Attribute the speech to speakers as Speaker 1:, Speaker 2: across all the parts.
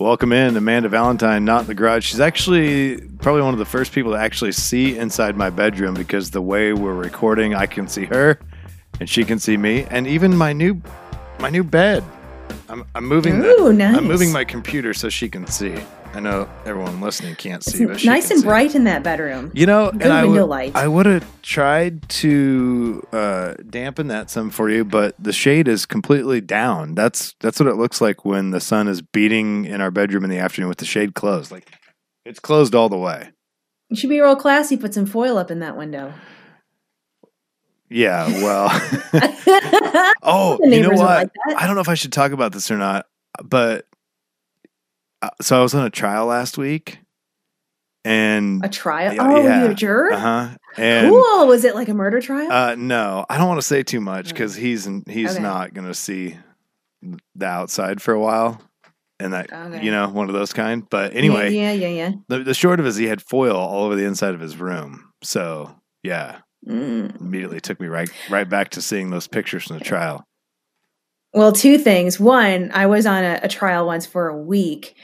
Speaker 1: Welcome in Amanda Valentine, not in the garage. She's actually probably one of the first people to actually see inside my bedroom because the way we're recording, I can see her and she can see me, and even my new my new bed. I'm, I'm moving the-
Speaker 2: Ooh, nice.
Speaker 1: I'm moving my computer so she can see. I know everyone listening can't see, but
Speaker 2: It's
Speaker 1: she
Speaker 2: nice and
Speaker 1: see.
Speaker 2: bright in that bedroom.
Speaker 1: You know,
Speaker 2: Good
Speaker 1: and I
Speaker 2: window
Speaker 1: would,
Speaker 2: light.
Speaker 1: I would have tried to uh, dampen that some for you, but the shade is completely down. That's that's what it looks like when the sun is beating in our bedroom in the afternoon with the shade closed. Like it's closed all the way.
Speaker 2: You should be real classy. Put some foil up in that window.
Speaker 1: Yeah, well. oh, you know what?
Speaker 2: like.
Speaker 1: I don't know if I should talk about this or not, but so I was on a trial last week, and
Speaker 2: A trial?
Speaker 1: Yeah,
Speaker 2: oh,
Speaker 1: yeah.
Speaker 2: you're a juror?
Speaker 1: uh huh,
Speaker 2: cool. Was it like a murder trial?
Speaker 1: Uh, no, I don't want to say too much because he's he's
Speaker 2: Okay.
Speaker 1: not going to see the outside for a while, and that
Speaker 2: Okay.
Speaker 1: you know one of those kind. But anyway,
Speaker 2: Yeah, yeah, yeah.
Speaker 1: the the short of it is he had foil all over the inside of his room. So yeah,
Speaker 2: Mm.
Speaker 1: immediately took me right right back to seeing those pictures from the trial.
Speaker 2: Well, two things. One, I was on a, a trial once for a week.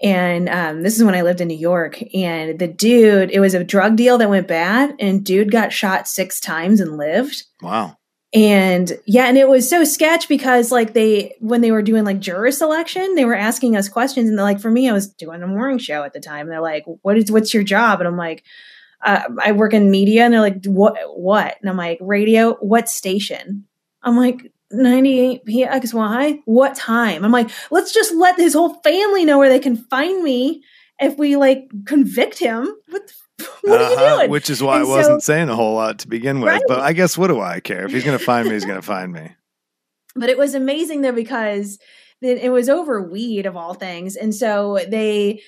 Speaker 2: And um, this is when I lived in New York. And the dude, it was a drug deal that went bad. And dude got shot six times and lived.
Speaker 1: Wow.
Speaker 2: And yeah, and it was so sketch because like they when they were doing like juror selection, they were asking us questions, and they're like, for me, I was doing a morning show at the time. And they're like, "What is what's your job?" And I'm like, uh, "I work in media." And they're like, "What? What?" And I'm like, "Radio. What station?" I'm like, 98 PXY. What time? I'm like, let's just let his whole family know where they can find me if we like convict him. What? The, what are you
Speaker 1: Uh-huh,
Speaker 2: doing?
Speaker 1: Which is why
Speaker 2: And
Speaker 1: I wasn't
Speaker 2: so-
Speaker 1: saying a whole lot to begin with.
Speaker 2: Right.
Speaker 1: But I guess what do I care? If he's going to find me, he's going to find me.
Speaker 2: but it was amazing though because it it was over weed of all things and so they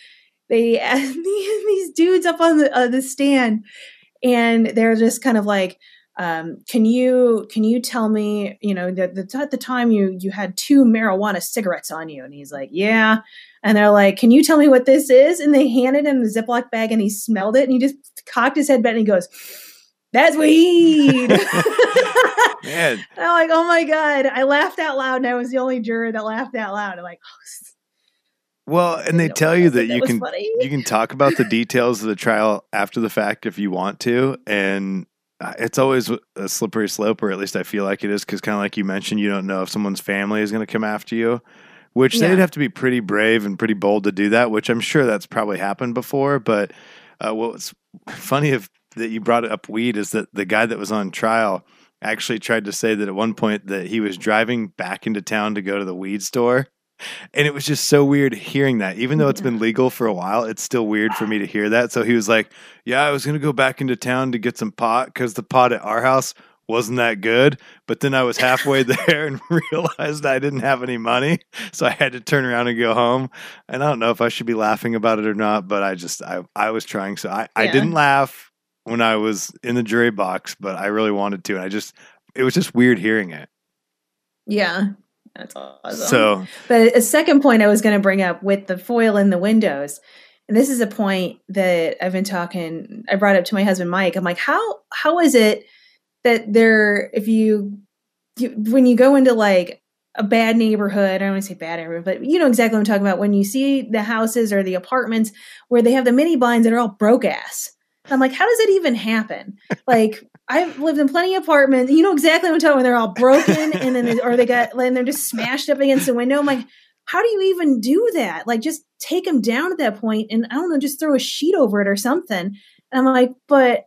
Speaker 2: they these dudes up on the uh, the stand and they're just kind of like um, can you can you tell me you know that the, at the time you you had two marijuana cigarettes on you and he's like yeah and they're like can you tell me what this is and they handed him the ziploc bag and he smelled it and he just cocked his head back and he goes that's weed
Speaker 1: Man,
Speaker 2: and I'm like, oh my God. I laughed out loud and I was the only juror that laughed out loud. I'm like, oh,
Speaker 1: well, and they tell you
Speaker 2: that
Speaker 1: that you can
Speaker 2: funny.
Speaker 1: you can talk about the details of the trial after the fact if you want to and it's always a slippery slope or at least i feel like it is because kind of like you mentioned you don't know if someone's family is going to come after you which
Speaker 2: Yeah.
Speaker 1: they'd have to be pretty brave and pretty bold to do that which i'm sure that's probably happened before but uh, what's funny if that you brought up weed is that the guy that was on trial actually tried to say that at one point that he was driving back into town to go to the weed store and it was just so weird hearing that. Even though it's been legal for a while, it's still weird for me to hear that. So he was like, Yeah, I was going to go back into town to get some pot because the pot at our house wasn't that good. But then I was halfway there and realized I didn't have any money. So I had to turn around and go home. And I don't know if I should be laughing about it or not, but I just, I, I was trying. So I, I didn't laugh when I was in the jury box, but I really wanted to. And I just, it was just weird hearing it.
Speaker 2: yeah. That's awesome.
Speaker 1: So,
Speaker 2: but a second point I was going to bring up with the foil in the windows, and this is a point that I've been talking, I brought up to my husband Mike. I'm like, how how is it that there, if you, you when you go into like a bad neighborhood, I don't want to say bad neighborhood, but you know exactly what I'm talking about. When you see the houses or the apartments where they have the mini blinds that are all broke ass. I'm like, how does it even happen? Like, I've lived in plenty of apartments. You know exactly what I'm talking about. They're all broken, and then they, or they got and they're just smashed up against the window. I'm like, how do you even do that? Like, just take them down at that point, and I don't know, just throw a sheet over it or something. And I'm like, but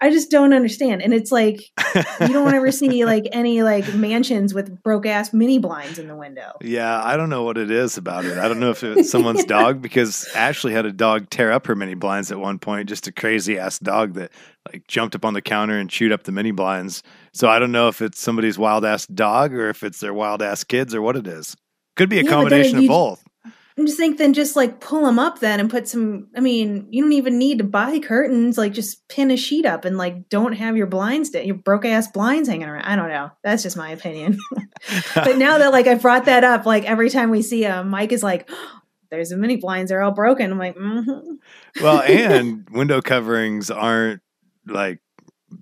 Speaker 2: I just don't understand. And it's like you don't ever see like any like mansions with broke ass mini blinds in the window.
Speaker 1: Yeah, I don't know what it is about it. I don't know if it's someone's dog because Ashley had a dog tear up her mini blinds at one point, just a crazy ass dog that like jumped up on the counter and chewed up the mini blinds. So I don't know if it's somebody's wild ass dog or if it's their wild ass kids or what it is. Could be a
Speaker 2: Yeah,
Speaker 1: combination of both.
Speaker 2: I'm just think then just like pull them up then and put some. I mean, you don't even need to buy curtains. Like just pin a sheet up and like don't have your blinds, your broke ass blinds hanging around. I don't know. That's just my opinion. but now that like I brought that up, like every time we see them, Mike is like, "There's the mini blinds. They're all broken." I'm like, mm-hmm.
Speaker 1: well, and window coverings aren't like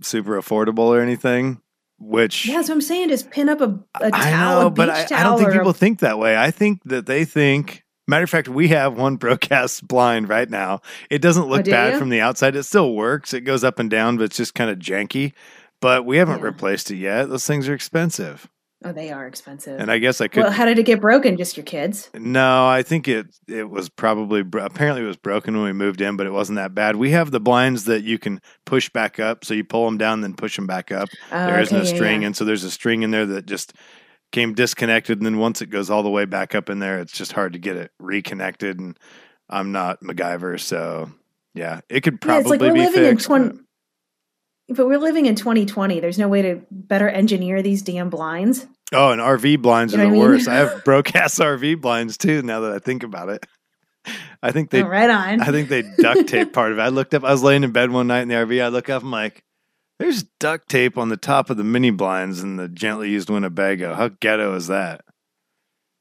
Speaker 1: super affordable or anything, which
Speaker 2: "Yeah." So I'm saying, just pin up a, a towel,
Speaker 1: I know,
Speaker 2: a
Speaker 1: but I, I don't think
Speaker 2: or a-
Speaker 1: people think that way. I think that they think Matter of fact, we have one broadcast blind right now. It doesn't oh, look
Speaker 2: Oh,
Speaker 1: bad
Speaker 2: you?
Speaker 1: from the outside. It still works. It goes up and down, but it's just kind of janky. But we haven't
Speaker 2: Yeah.
Speaker 1: replaced it yet. Those things are expensive.
Speaker 2: Oh, they are expensive.
Speaker 1: And I guess I could
Speaker 2: well, how did it get broken? Just your kids?
Speaker 1: No, I think it it was probably apparently it was broken when we moved in, but it wasn't that bad. We have the blinds that you can push back up, so you pull them down, then push them back up.
Speaker 2: Oh,
Speaker 1: there isn't
Speaker 2: okay,
Speaker 1: a
Speaker 2: yeah,
Speaker 1: string,
Speaker 2: yeah.
Speaker 1: and so there's a string in there that just came disconnected, and then once it goes all the way back up in there, it's just hard to get it reconnected. And I'm not MacGyver, so yeah, it could
Speaker 2: Yeah,
Speaker 1: probably
Speaker 2: it's like we're
Speaker 1: be
Speaker 2: living in
Speaker 1: fixed.
Speaker 2: 20
Speaker 1: but-
Speaker 2: But we're living in 2020. There's no way to better engineer these damn blinds.
Speaker 1: Oh, and RV blinds
Speaker 2: You
Speaker 1: are the
Speaker 2: I mean?
Speaker 1: worst. I have broke ass RV blinds too. Now that I think about it, I think they
Speaker 2: oh, right on.
Speaker 1: I think they duct tape part of it. I looked up, I was laying in bed one night in the RV. I look up, I'm like, there's duct tape on the top of the mini blinds in the gently used Winnebago. How ghetto is that?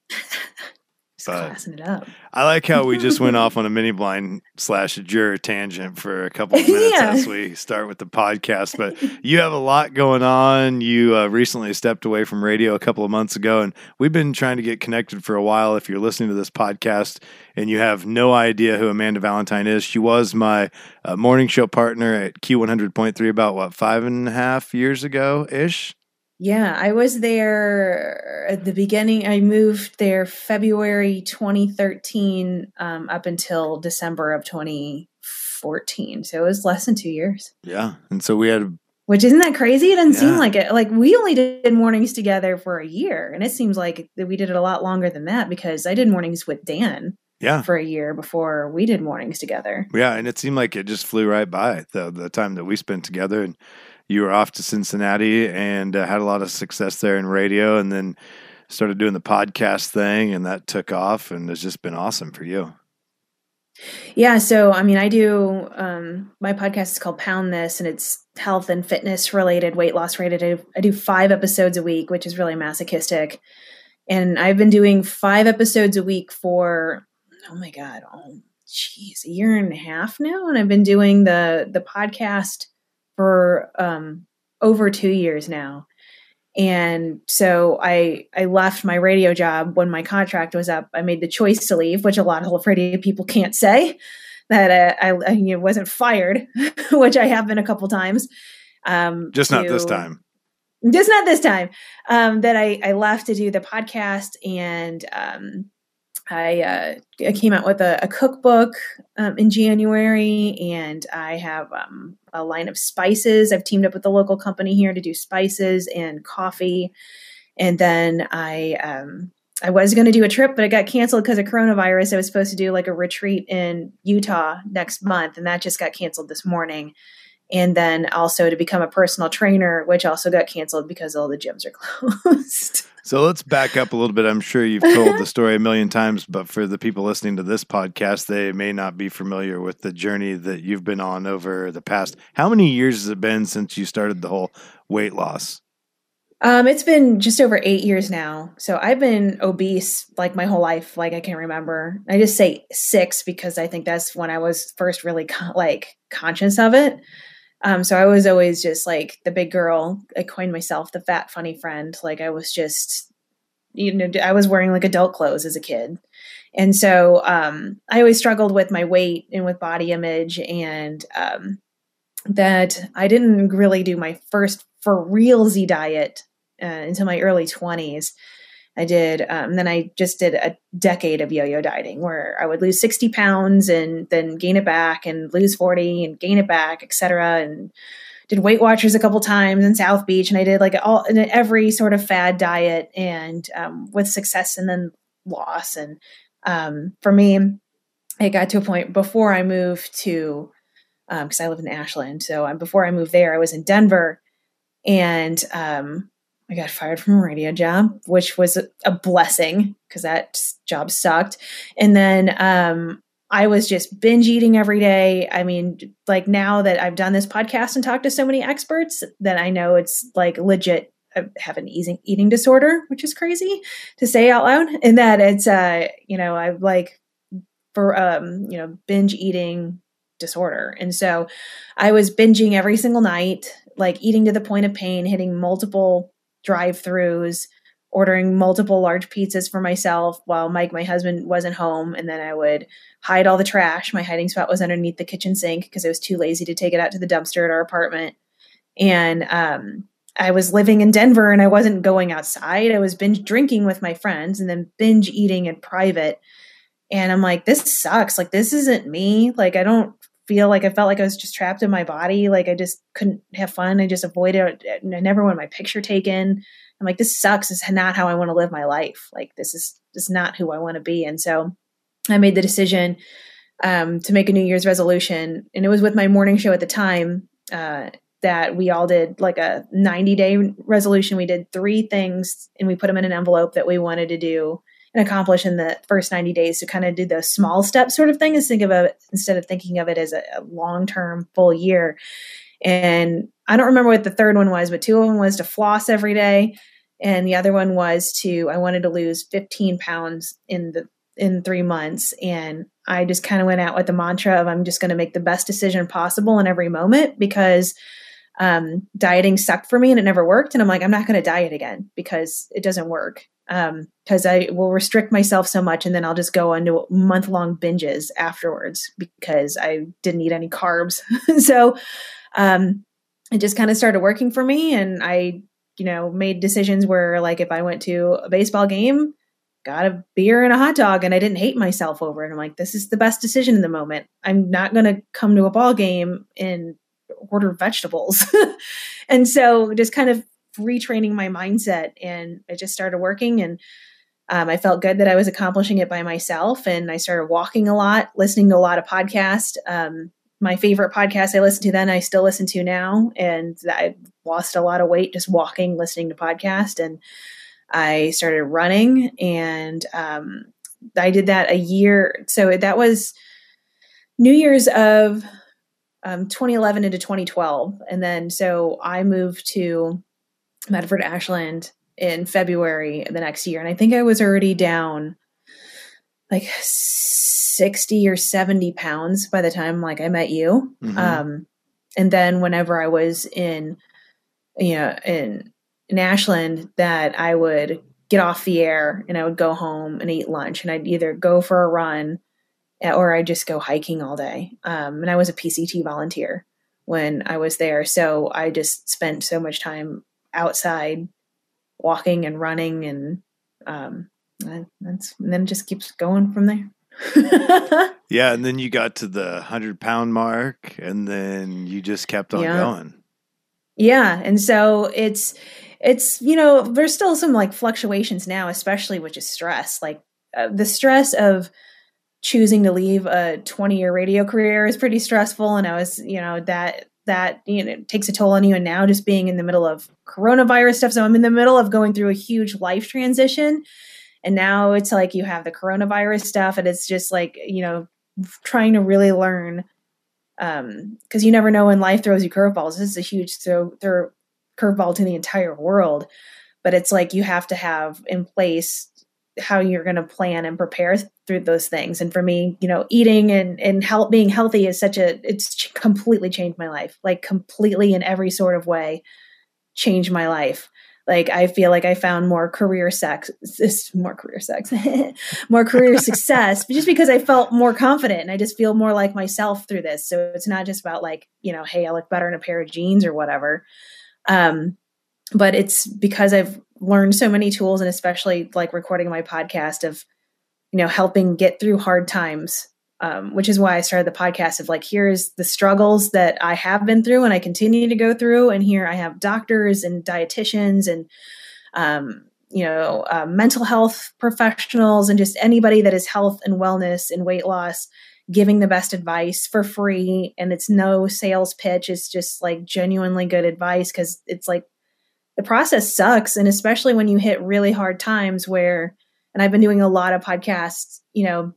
Speaker 2: Just
Speaker 1: but-
Speaker 2: classing it up.
Speaker 1: I like how we just went off on a mini blind slash juror tangent for a couple of minutes
Speaker 2: Yeah.
Speaker 1: as we start with the podcast. But you have a lot going on. You uh, recently stepped away from radio a couple of months ago, and we've been trying to get connected for a while. If you're listening to this podcast and you have no idea who Amanda Valentine is, she was my uh, morning show partner at Q100.3 about what, five and a half years ago ish?
Speaker 2: Yeah, I was there at the beginning. I moved there February 2013 um, up until December of 2014. So it was less than two years.
Speaker 1: Yeah. And so we had
Speaker 2: Which isn't that crazy? It doesn't
Speaker 1: Yeah.
Speaker 2: seem like it. Like we only did mornings together for a year, and it seems like that we did it a lot longer than that because I did mornings with Dan
Speaker 1: yeah.
Speaker 2: for a year before we did mornings together.
Speaker 1: Yeah, and it seemed like it just flew right by the the time that we spent together. And you were off to Cincinnati and uh, had a lot of success there in radio, and then started doing the podcast thing, and that took off, and it's just been awesome for you.
Speaker 2: Yeah, so I mean, I do um, my podcast is called Pound This, and it's health and fitness related, weight loss related. I do, I do five episodes a week, which is really masochistic, and I've been doing five episodes a week for oh my god, oh jeez, a year and a half now, and I've been doing the the podcast for um, over two years now. And so I I left my radio job when my contract was up. I made the choice to leave, which a lot of radio people can't say that uh, I, I you know, wasn't fired, which I have been a couple times. Um,
Speaker 1: Just not this time.
Speaker 2: just not this time um, that I, I left to do the podcast and um, I, uh, I came out with a, a cookbook um, in January and I have um, a line of spices. I've teamed up with the local company here to do spices and coffee. And then I um, I was going to do a trip, but it got canceled because of coronavirus. I was supposed to do like a retreat in Utah next month, and that just got canceled this morning and then also to become a personal trainer, which also got canceled because all the gyms are closed.
Speaker 1: So let's back up a little bit. I'm sure you've told the story a million times, but for the people listening to this podcast, they may not be familiar with the journey that you've been on over the past. How many years has it been since you started the whole weight loss?
Speaker 2: um, it's been just over eight years now. So I've been obese like my whole life, like I can remember. I just say six because I think that's when I was first really con- like conscious of it. Um, so I was always just like the big girl. I coined myself the fat funny friend. Like I was just, you know, I was wearing like adult clothes as a kid. And so um, I always struggled with my weight and with body image, and um, that I didn't really do my first for real Z diet uh, until my early 20s. I did, um, then I just did a decade of yo yo dieting where I would lose 60 pounds and then gain it back and lose 40 and gain it back, etc. And did Weight Watchers a couple times in South Beach. And I did like all in every sort of fad diet and um, with success and then loss. And um, for me, it got to a point before I moved to, because I live in Ashland. So um, before I moved there, I was in Denver and um, I got fired from a radio job, which was a, blessing because that job sucked. And then um, I was just binge eating every day. I mean, like now that I've done this podcast and talked to so many experts, that I know it's like legit. I have an eating eating disorder, which is crazy to say out loud, and that it's uh, you know, I like for um, you know, binge eating disorder. And so I was binging every single night, like eating to the point of pain, hitting multiple drive throughs, ordering multiple large pizzas for myself while Mike, my husband, wasn't home. And then I would hide all the trash. My hiding spot was underneath the kitchen sink because I was too lazy to take it out to the dumpster at our apartment. And um, I was living in Denver and I wasn't going outside. I was binge drinking with my friends and then binge eating in private. And I'm like, this sucks. Like, this isn't me. Like, I don't feel like I felt like I was just trapped in my body. Like, I just couldn't have fun. I just avoided it. I never wanted my picture taken. I'm like, this sucks. This is not how I want to live my life. Like, this is, this is not who I want to be. And so I made the decision um, to make a New Year's resolution. And it was with my morning show at the time. Uh, that we all did like a 90 day resolution. We did three things and we put them in an envelope that we wanted to do and accomplish in the first 90 days to kind of do the small step sort of thing is think of instead of thinking of it as a, a long term full year. And I don't remember what the third one was, but two of them was to floss every day. And the other one was to, I wanted to lose 15 pounds in the, in three months. And I just kind of went out with the mantra of I'm just going to make the best decision possible in every moment because um, dieting sucked for me and it never worked. And I'm like, I'm not going to diet again because it doesn't work. Because um, I will restrict myself so much and then I'll just go into month long binges afterwards because I didn't eat any carbs. so um, it just kind of started working for me. And I, you know, made decisions where, like, if I went to a baseball game, got a beer and a hot dog and I didn't hate myself over it. I'm like, this is the best decision in the moment. I'm not going to come to a ball game and order vegetables. and so just kind of retraining my mindset and it just started working and um, I felt good that I was accomplishing it by myself and I started walking a lot, listening to a lot of podcasts. Um, my favorite podcast I listened to then I still listen to now and I lost a lot of weight just walking, listening to podcasts and I started running and um, I did that a year. So that was New Year's of um, 2011 into 2012. And then so I moved to Medford Ashland in February the next year. And I think I was already down like 60 or 70 pounds by the time like I met you. Mm-hmm. Um, and then whenever I was in, you know, in, in Ashland, that I would get off the air and I would go home and eat lunch and I'd either go for a run or I just go hiking all day. Um, and I was a PCT volunteer when I was there. So I just spent so much time outside walking and running and um, that's and then just keeps going from there.
Speaker 1: yeah, and then you got to the hundred pound mark, and then you just kept on
Speaker 2: yeah.
Speaker 1: going.
Speaker 2: Yeah, and so it's it's you know there's still some like fluctuations now, especially which is stress. Like uh, the stress of choosing to leave a 20 year radio career is pretty stressful and i was you know that that you know takes a toll on you. And now just being in the middle of coronavirus stuff so i'm in the middle of going through a huge life transition. And now it's like you have the coronavirus stuff and it's just like you know trying to really learn um because you never know when life throws you curveballs. This is a huge throw, throw curveball to the entire world. But it's like you have to have in place how you're going to plan and prepare through those things. And for me you know eating and and help being healthy is such a it's completely changed my life like completely in every sort of way changed my life. Like i feel like i found more career sex more career sex more career success just because i felt more confident and i just feel more like myself through this. So it's not just about like you know hey i look better in a pair of jeans or whatever. Um but it's because i've learned so many tools and especially like recording my podcast of you know helping get through hard times um, which is why i started the podcast of like here's the struggles that i have been through and i continue to go through and here i have doctors and dietitians and um, you know uh, mental health professionals and just anybody that is health and wellness and weight loss giving the best advice for free. And it's no sales pitch. It's just like genuinely good advice because it's like the process sucks. And especially when you hit really hard times where and I've been doing a lot of podcasts, you know,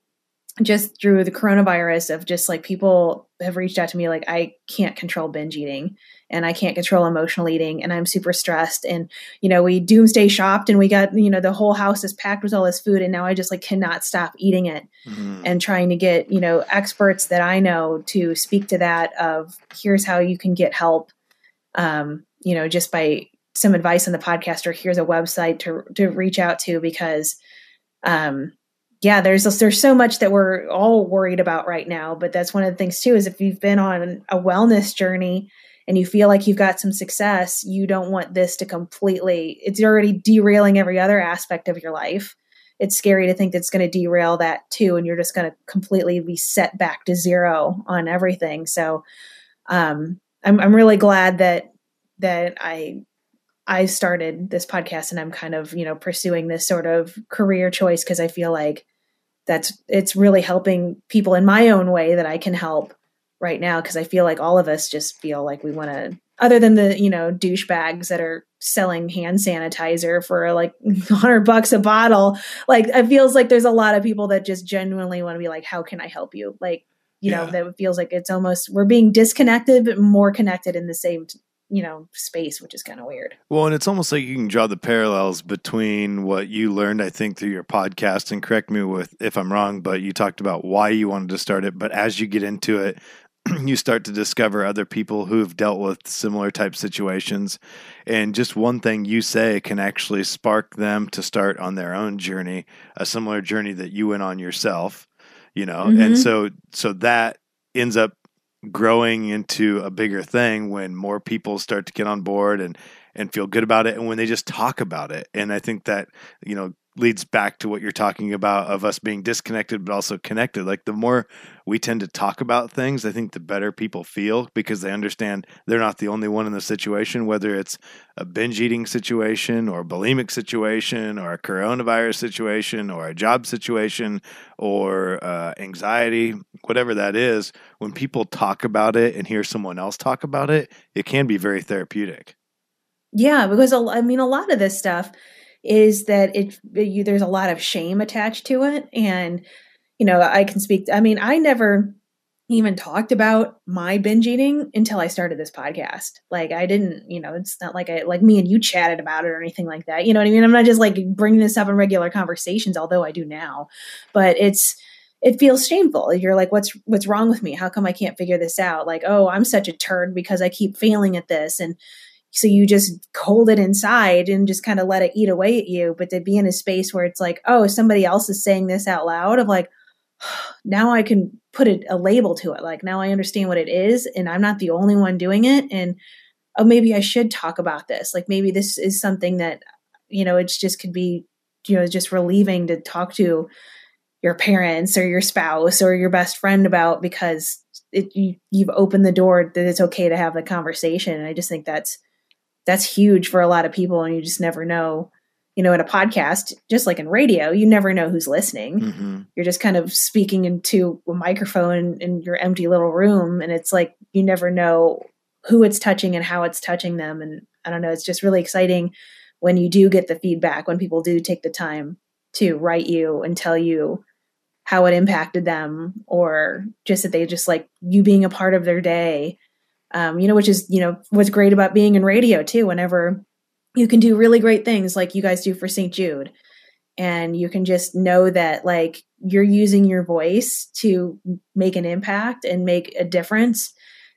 Speaker 2: just through the coronavirus of just like people have reached out to me like I can't control binge eating and I can't control emotional eating and I'm super stressed and you know we doomsday shopped and we got you know the whole house is packed with all this food and now I just like cannot stop eating it mm-hmm. and trying to get you know experts that I know to speak to that of here's how you can get help um you know just by some advice on the podcast or here's a website to to reach out to because um yeah there's there's so much that we're all worried about right now but that's one of the things too is if you've been on a wellness journey and you feel like you've got some success you don't want this to completely it's already derailing every other aspect of your life. It's scary to think that's going to derail that too and you're just going to completely be set back to zero on everything. So um I'm, I'm really glad that that I I started this podcast and I'm kind of, you know, pursuing this sort of career choice because I feel like that's it's really helping people in my own way that I can help right now because I feel like all of us just feel like we want to other than the, you know, douchebags that are selling hand sanitizer for like 100 bucks a bottle, like it feels like there's a lot of people that just genuinely want to be like how can I help you? Like you yeah. know that feels like it's almost we're being disconnected but more connected in the same you know space which is kind of weird
Speaker 1: well and it's almost like you can draw the parallels between what you learned i think through your podcast and correct me with if i'm wrong but you talked about why you wanted to start it but as you get into it you start to discover other people who have dealt with similar type situations and just one thing you say can actually spark them to start on their own journey a similar journey that you went on yourself you know mm-hmm. and so so that ends up growing into a bigger thing when more people start to get on board and and feel good about it and when they just talk about it. And i think that you know leads back to what you're talking about of us being disconnected but also connected. Like the more we tend to talk about things i think the better people feel because they understand they're not the only one in the situation whether it's a binge eating situation or a bulimic situation or a coronavirus situation or a job situation or uh, anxiety whatever that is when people talk about it and hear someone else talk about it it can be very therapeutic.
Speaker 2: Yeah because i mean a lot of this stuff is that it you, there's a lot of shame attached to it. And you know i can speak i mean i never even talked about my binge eating until i started this podcast. Like i didn't you know it's not like i like me and you chatted about it or anything like that. You know what i mean? I'm not just like bringing this up in regular conversations although i do now. But it's it feels shameful. You're like what's what's wrong with me? How come i can't figure this out? Like oh i'm such a turd because i keep failing at this. And so you just hold it inside and just kind of let it eat away at you. But to be in a space where it's like oh somebody else is saying this out loud of like now i can put a, a label to it. Like now i understand what it is and i'm not the only one doing it. And oh maybe i should talk about this. Like maybe this is something that you know it's just could be you know just relieving to talk to your parents or your spouse or your best friend about because it, you, you've opened the door that it's okay to have the conversation. And i just think that's that's huge for a lot of people and you just never know you know in a podcast just like in radio you never know who's listening. Mm-hmm. you're just kind of speaking into a microphone in your empty little room and it's like you never know who it's touching and how it's touching them. And i don't know it's just really exciting when you do get the feedback when people do take the time to write you and tell you how it impacted them or just that they just like you being a part of their day um, you know, which is, you know, what's great about being in radio too, whenever you can do really great things like you guys do for St. Jude. And you can just know that like you're using your voice to make an impact and make a difference,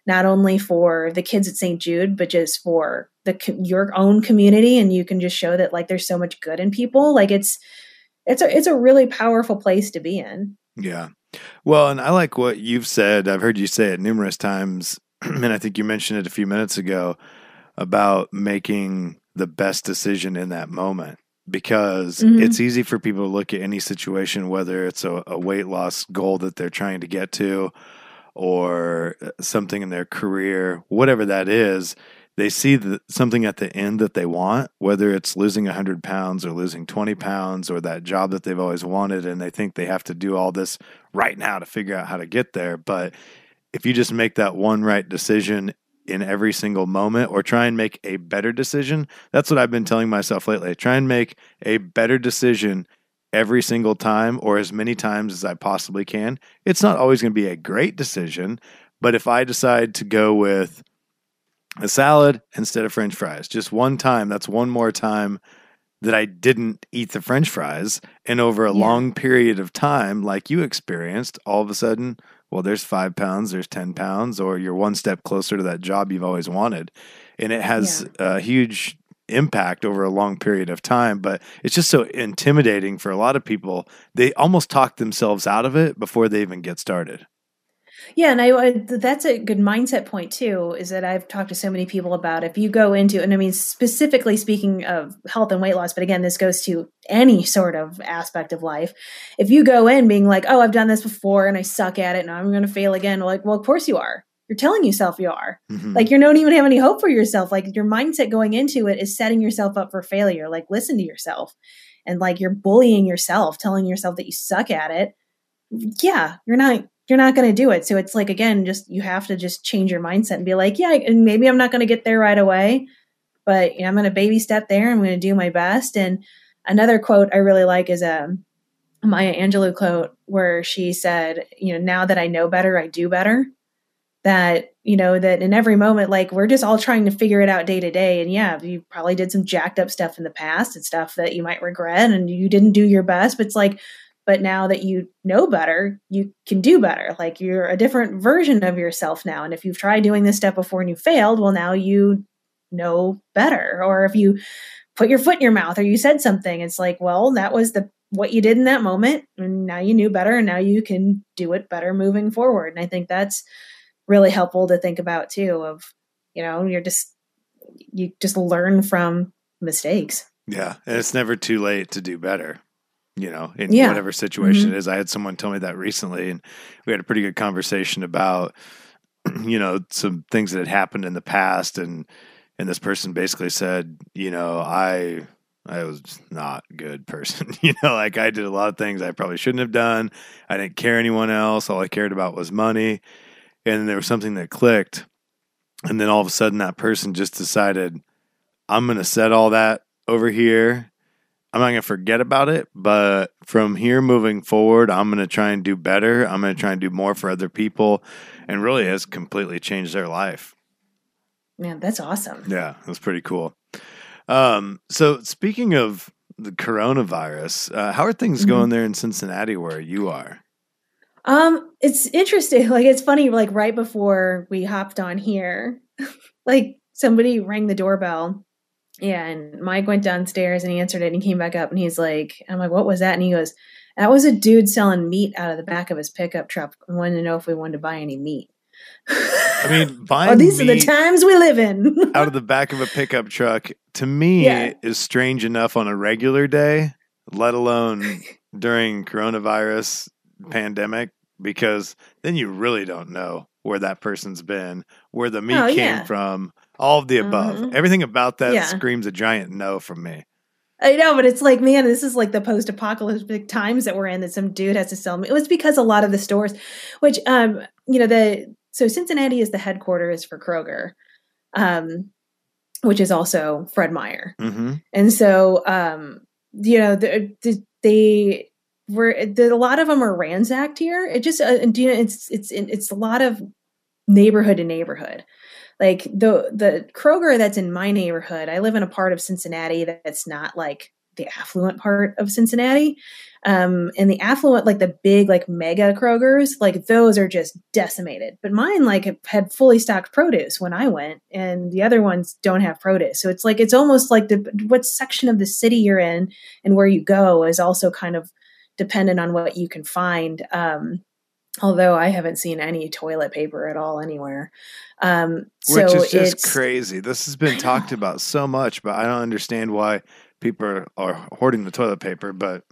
Speaker 2: not only for the kids at St. Jude, but just for the your own community. And you can just show that like there's so much good in people. Like it's it's a it's a really powerful place to be in.
Speaker 1: Yeah. Well, and I like what you've said. I've heard you say it numerous times and I think you mentioned it a few minutes ago about making the best decision in that moment because mm-hmm. it's easy for people to look at any situation, whether it's a, a, weight loss goal that they're trying to get to or uh, something in their career, whatever that is. They see the, something at the end that they want, whether it's losing 100 pounds or losing 20 pounds or that job that they've always wanted, and they think they have to do all this right now to figure out how to get there. But if you just make that one right decision in every single moment or try and make a better decision, that's what I've been telling myself lately. Try and make a better decision every single time or as many times as I possibly can. It's not always going to be a great decision, but if I decide to go with a salad instead of french fries, just one time, that's one more time that I didn't eat the french fries. And over a yeah. long period of time, like you experienced, all of a sudden, well, there's five pounds, there's 10 pounds, or you're one step closer to that job you've always wanted. And it has yeah. a huge impact over a long period of time. But it's just so intimidating for a lot of people. They almost talk themselves out of it before they even get started.
Speaker 2: Yeah, and I, I that's a good mindset point too. Is that I've talked to so many people about if you go into and I mean specifically speaking of health and weight loss, but again, this goes to any sort of aspect of life. If you go in being like, "Oh, I've done this before and I suck at it, and I'm going to fail again," like, well, of course you are. You're telling yourself you are. Mm-hmm. Like you don't even have any hope for yourself. Like your mindset going into it is setting yourself up for failure. Like listen to yourself, and like you're bullying yourself, telling yourself that you suck at it. Yeah, you're not you're not going to do it. So it's like, again, just you have to just change your mindset and be like, yeah, and maybe I'm not going to get there right away, but you know, I'm going to baby step there. I'm going to do my best. And another quote I really like is a um, Maya Angelou quote where she said, you know, now that I know better, I do better. That, you know, that in every moment, like we're just all trying to figure it out day to day. And yeah, you probably did some jacked up stuff in the past and stuff that you might regret and you didn't do your best. But it's like, but now that you know better you can do better. Like you're a different version of yourself now. And if you've tried doing this step before and you failed well now you know better. Or if you put your foot in your mouth or you said something it's like well that was the what you did in that moment and now you knew better and now you can do it better moving forward. And i think that's really helpful to think about too of you know you're just you just learn from mistakes.
Speaker 1: Yeah and it's never too late to do better you know, in yeah. whatever situation mm-hmm. it is. I had someone tell me that recently, and we had a pretty good conversation about, you know, some things that had happened in the past, and and this person basically said, you know, I I was not a good person. you know, like I did a lot of things I probably shouldn't have done. I didn't care anyone else. All I cared about was money. And there was something that clicked. And then all of a sudden that person just decided, I'm going to set all that over here I'm not going to forget about it, but from here moving forward, I'm going to try and do better. I'm going to try and do more for other people and really has completely changed their life.
Speaker 2: Man, that's awesome.
Speaker 1: Yeah, that's pretty cool. Um, so speaking of the coronavirus, uh, how are things mm-hmm. going there in Cincinnati where you are?
Speaker 2: Um, it's interesting. Like it's funny, like right before we hopped on here, like somebody rang the doorbell and Mike went downstairs and he answered it and he came back up and he's like, I'm like, what was that? And he goes, that was a dude selling meat out of the back of his pickup truck. I wanted to know if we wanted to buy any meat.
Speaker 1: I mean, buying
Speaker 2: oh, these are the times we live in.
Speaker 1: out of the back of a pickup truck, to me, yeah. is strange enough on a regular day, let alone during coronavirus pandemic, because then you really don't know where that person's been, where the meat oh, came yeah. from, all of the above. Mm-hmm. Everything about that yeah. screams a giant no from me.
Speaker 2: I know, but it's like, man, this is like the post-apocalyptic times that we're in. That some dude has to sell me. It was because a lot of the stores, which, um, you know, the so Cincinnati is the headquarters for Kroger, um, which is also Fred Meyer, mm-hmm. and so, um, you know, the, the, they were the, a lot of them are ransacked here. It just, uh, you know, it's it's it's a lot of neighborhood to neighborhood like the the Kroger that's in my neighborhood, I live in a part of Cincinnati that's not like the affluent part of Cincinnati. Um, and the affluent, like the big, like mega Krogers, like those are just decimated. But mine, like, had fully stocked produce when I went, and the other ones don't have produce. So it's like it's almost like the what section of the city you're in and where you go is also kind of dependent on what you can find. Um, although I haven't seen any toilet paper at all anywhere. Um,
Speaker 1: Which is just crazy. This has been talked about so much, but I don't understand why people are hoarding the toilet paper. But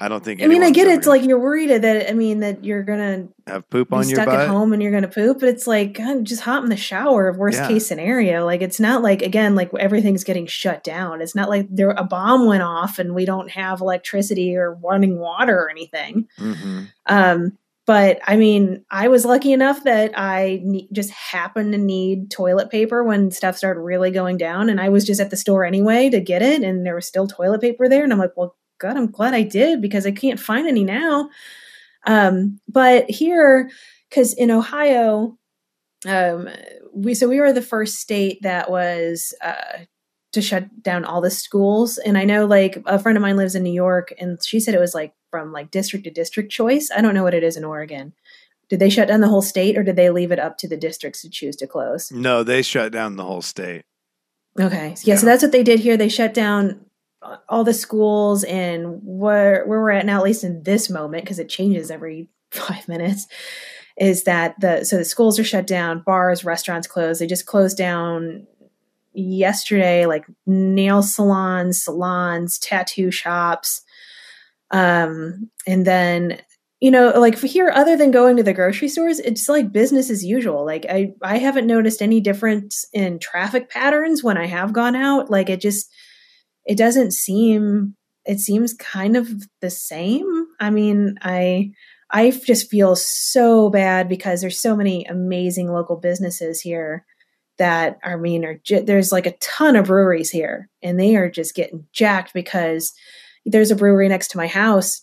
Speaker 1: I don't think.
Speaker 2: I mean, I get it. It's like you're worried that I mean that you're gonna
Speaker 1: have poop on
Speaker 2: your
Speaker 1: stuck
Speaker 2: at home and you're gonna poop, but it's like God, just hop in the shower. Worst yeah. case scenario, like it's not like again like everything's getting shut down. It's not like there a bomb went off and we don't have electricity or running water or anything. Mm-hmm. Um, but I mean, I was lucky enough that I ne- just happened to need toilet paper when stuff started really going down. And I was just at the store anyway to get it. And there was still toilet paper there. And I'm like, well, God, I'm glad I did because I can't find any now. Um, but here, because in Ohio, um, we so we were the first state that was uh, to shut down all the schools. And I know like a friend of mine lives in New York, and she said it was like from like district to district choice. I don't know what it is in Oregon. Did they shut down the whole state or did they leave it up to the districts to choose to close?
Speaker 1: No, they shut down the whole state.
Speaker 2: Okay. Yeah, so that's what they did here. They shut down uh, all the schools and where where we're at now, at least in this moment, because it changes every five minutes, is that the so the schools are shut down, bars, restaurants closed. They just closed down yesterday, like nail salons, salons, tattoo shops. Um, and then you know like for here other than going to the grocery stores it's like business as usual. Like i i haven't noticed any difference in traffic patterns when i have gone out. Like it just it doesn't seem it seems kind of the same. I mean i i just feel so bad because there's so many amazing local businesses here that i mean are there's like a ton of breweries here and they are just getting jacked because there's a brewery next to my house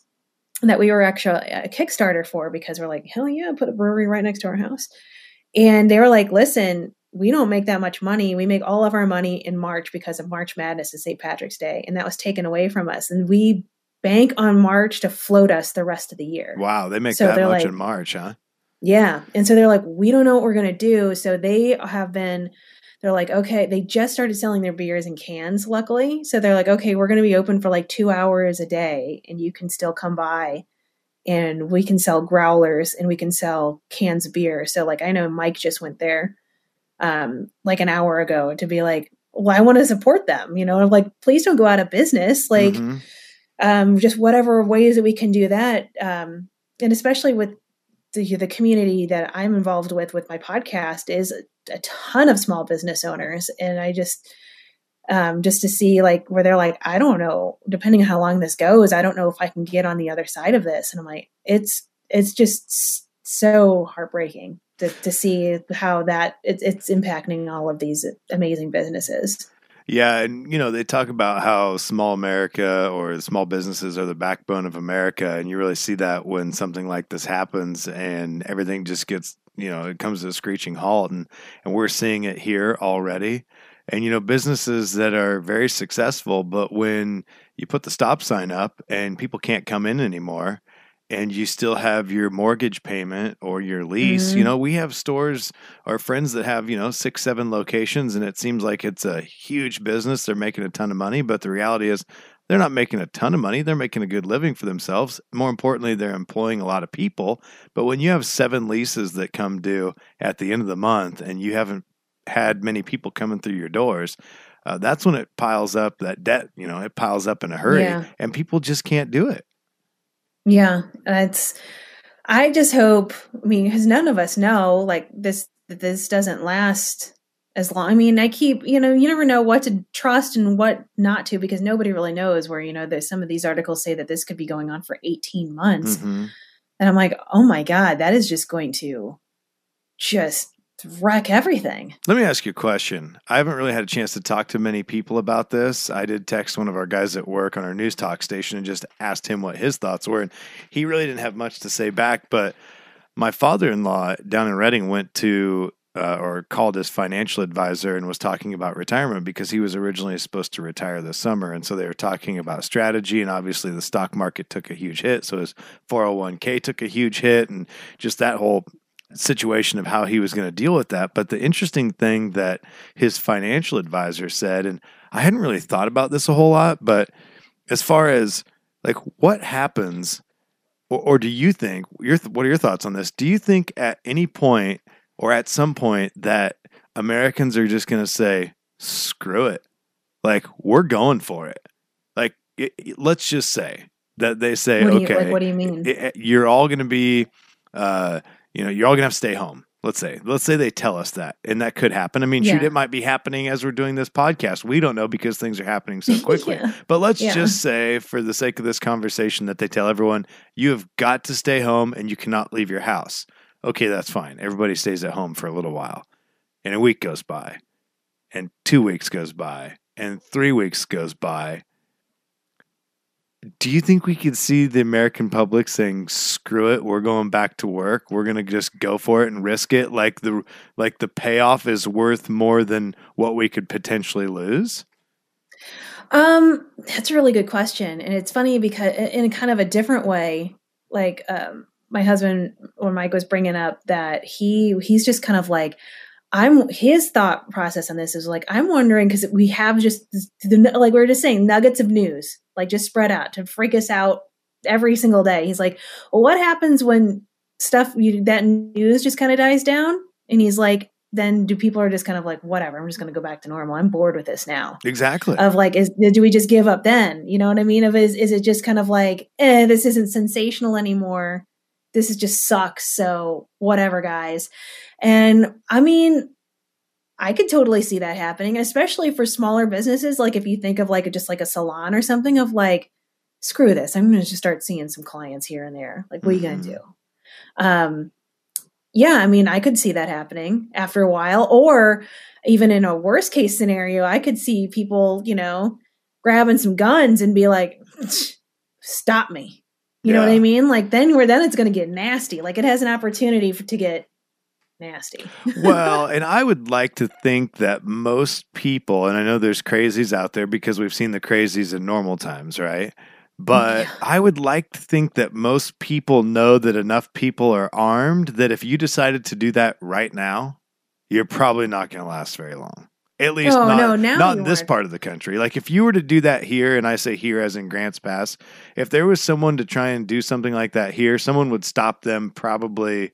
Speaker 2: that we were actually a Kickstarter for because we're like, hell yeah, put a brewery right next to our house. And they were like, listen, we don't make that much money. We make all of our money in March because of March Madness and St. Patrick's Day. And that was taken away from us. And we bank on March to float us the rest of the year.
Speaker 1: Wow. They make so that much like, in March, huh?
Speaker 2: Yeah. And so they're like, we don't know what we're going to do. So they have been they're like, okay, they just started selling their beers in cans, luckily. So they're like, okay, we're going to be open for like two hours a day and you can still come by and we can sell growlers and we can sell cans of beer. So, like, I know Mike just went there um, like an hour ago to be like, well, I want to support them, you know, I'm like, please don't go out of business. Like, mm-hmm. um, just whatever ways that we can do that. Um, and especially with the, the community that I'm involved with with my podcast is a ton of small business owners. And i just um, just to see like where they're like i don't know depending on how long this goes i don't know if i can get on the other side of this. And i'm like it's it's just so heartbreaking to, to see how that it, it's impacting all of these amazing businesses.
Speaker 1: Yeah, and you know they talk about how small America or small businesses are the backbone of America, and you really see that when something like this happens and everything just gets you know it comes to a screeching halt, and and we're seeing it here already. And you know businesses that are very successful, but when you put the stop sign up and people can't come in anymore, and you still have your mortgage payment or your lease. Mm-hmm. You know, we have stores or friends that have, you know, six, seven locations, and it seems like it's a huge business. They're making a ton of money, but the reality is they're not making a ton of money. They're making a good living for themselves. More importantly, they're employing a lot of people. But when you have seven leases that come due at the end of the month and you haven't had many people coming through your doors, uh, that's when it piles up that debt, you know, it piles up in a hurry yeah. and people just can't do it.
Speaker 2: Yeah, it's. I just hope. I mean, because none of us know, like this. This doesn't last as long. I mean, I keep, you know, you never know what to trust and what not to because nobody really knows. Where you know, there's some of these articles say that this could be going on for 18 months, mm-hmm. and I'm like, oh my god, that is just going to just wreck everything.
Speaker 1: Let me ask you a question. I haven't really had a chance to talk to many people about this. I did text one of our guys at work on our news talk station and just asked him what his thoughts were. And he really didn't have much to say back. But my father in law down in Redding went to uh, or called his financial advisor and was talking about retirement because he was originally supposed to retire this summer. And so they were talking about strategy. And obviously, the stock market took a huge hit. So his 401k took a huge hit. And just that whole situation of how he was going to deal with that. But the interesting thing that his financial advisor said, and I hadn't really thought about this a whole lot, but as far as like what happens, or, or do you think your what are your thoughts on this? Do you think at any point or at some point that Americans are just going to say screw it, like we're going for it, like it, let's just say that they say
Speaker 2: what
Speaker 1: okay,
Speaker 2: like, what do you mean?
Speaker 1: You're all going to be. Uh, you know, you're all gonna have to stay home. Let's say, let's say they tell us that, and that could happen. I mean, yeah. shoot, it might be happening as we're doing this podcast. We don't know because things are happening so quickly. yeah. But let's yeah. just say, for the sake of this conversation, that they tell everyone you have got to stay home and you cannot leave your house. Okay, that's fine. Everybody stays at home for a little while, and a week goes by, and two weeks goes by, and three weeks goes by, do you think we could see the American public saying, "Screw it, we're going back to work. We're going to just go for it and risk it like the like the payoff is worth more than what we could potentially lose?"
Speaker 2: Um, that's a really good question, and it's funny because in kind of a different way, like um, my husband or Mike was bringing up that he he's just kind of like, I'm his thought process on this is like I'm wondering because we have just the, like we are just saying nuggets of news like just spread out to freak us out every single day. He's like, well, what happens when stuff you, that news just kind of dies down? And he's like, then do people are just kind of like whatever? I'm just going to go back to normal. I'm bored with this now.
Speaker 1: Exactly.
Speaker 2: Of like, is do we just give up then? You know what I mean? Of is is it just kind of like, eh, this isn't sensational anymore. This is just sucks. So whatever, guys. And I mean, I could totally see that happening, especially for smaller businesses. Like if you think of like a, just like a salon or something of like, screw this, I'm going to just start seeing some clients here and there. Like, what mm-hmm. are you going to do? Um, yeah, I mean, I could see that happening after a while, or even in a worst case scenario, I could see people, you know, grabbing some guns and be like, stop me. You yeah. know what I mean? Like then where then it's going to get nasty. Like it has an opportunity for, to get nasty.
Speaker 1: well, and I would like to think that most people, and I know there's crazies out there because we've seen the crazies in normal times, right? But yeah. I would like to think that most people know that enough people are armed that if you decided to do that right now, you're probably not going to last very long. At least oh, not, no, not in this part of the country. Like if you were to do that here, and I say here as in Grants Pass, if there was someone to try and do something like that here, someone would stop them probably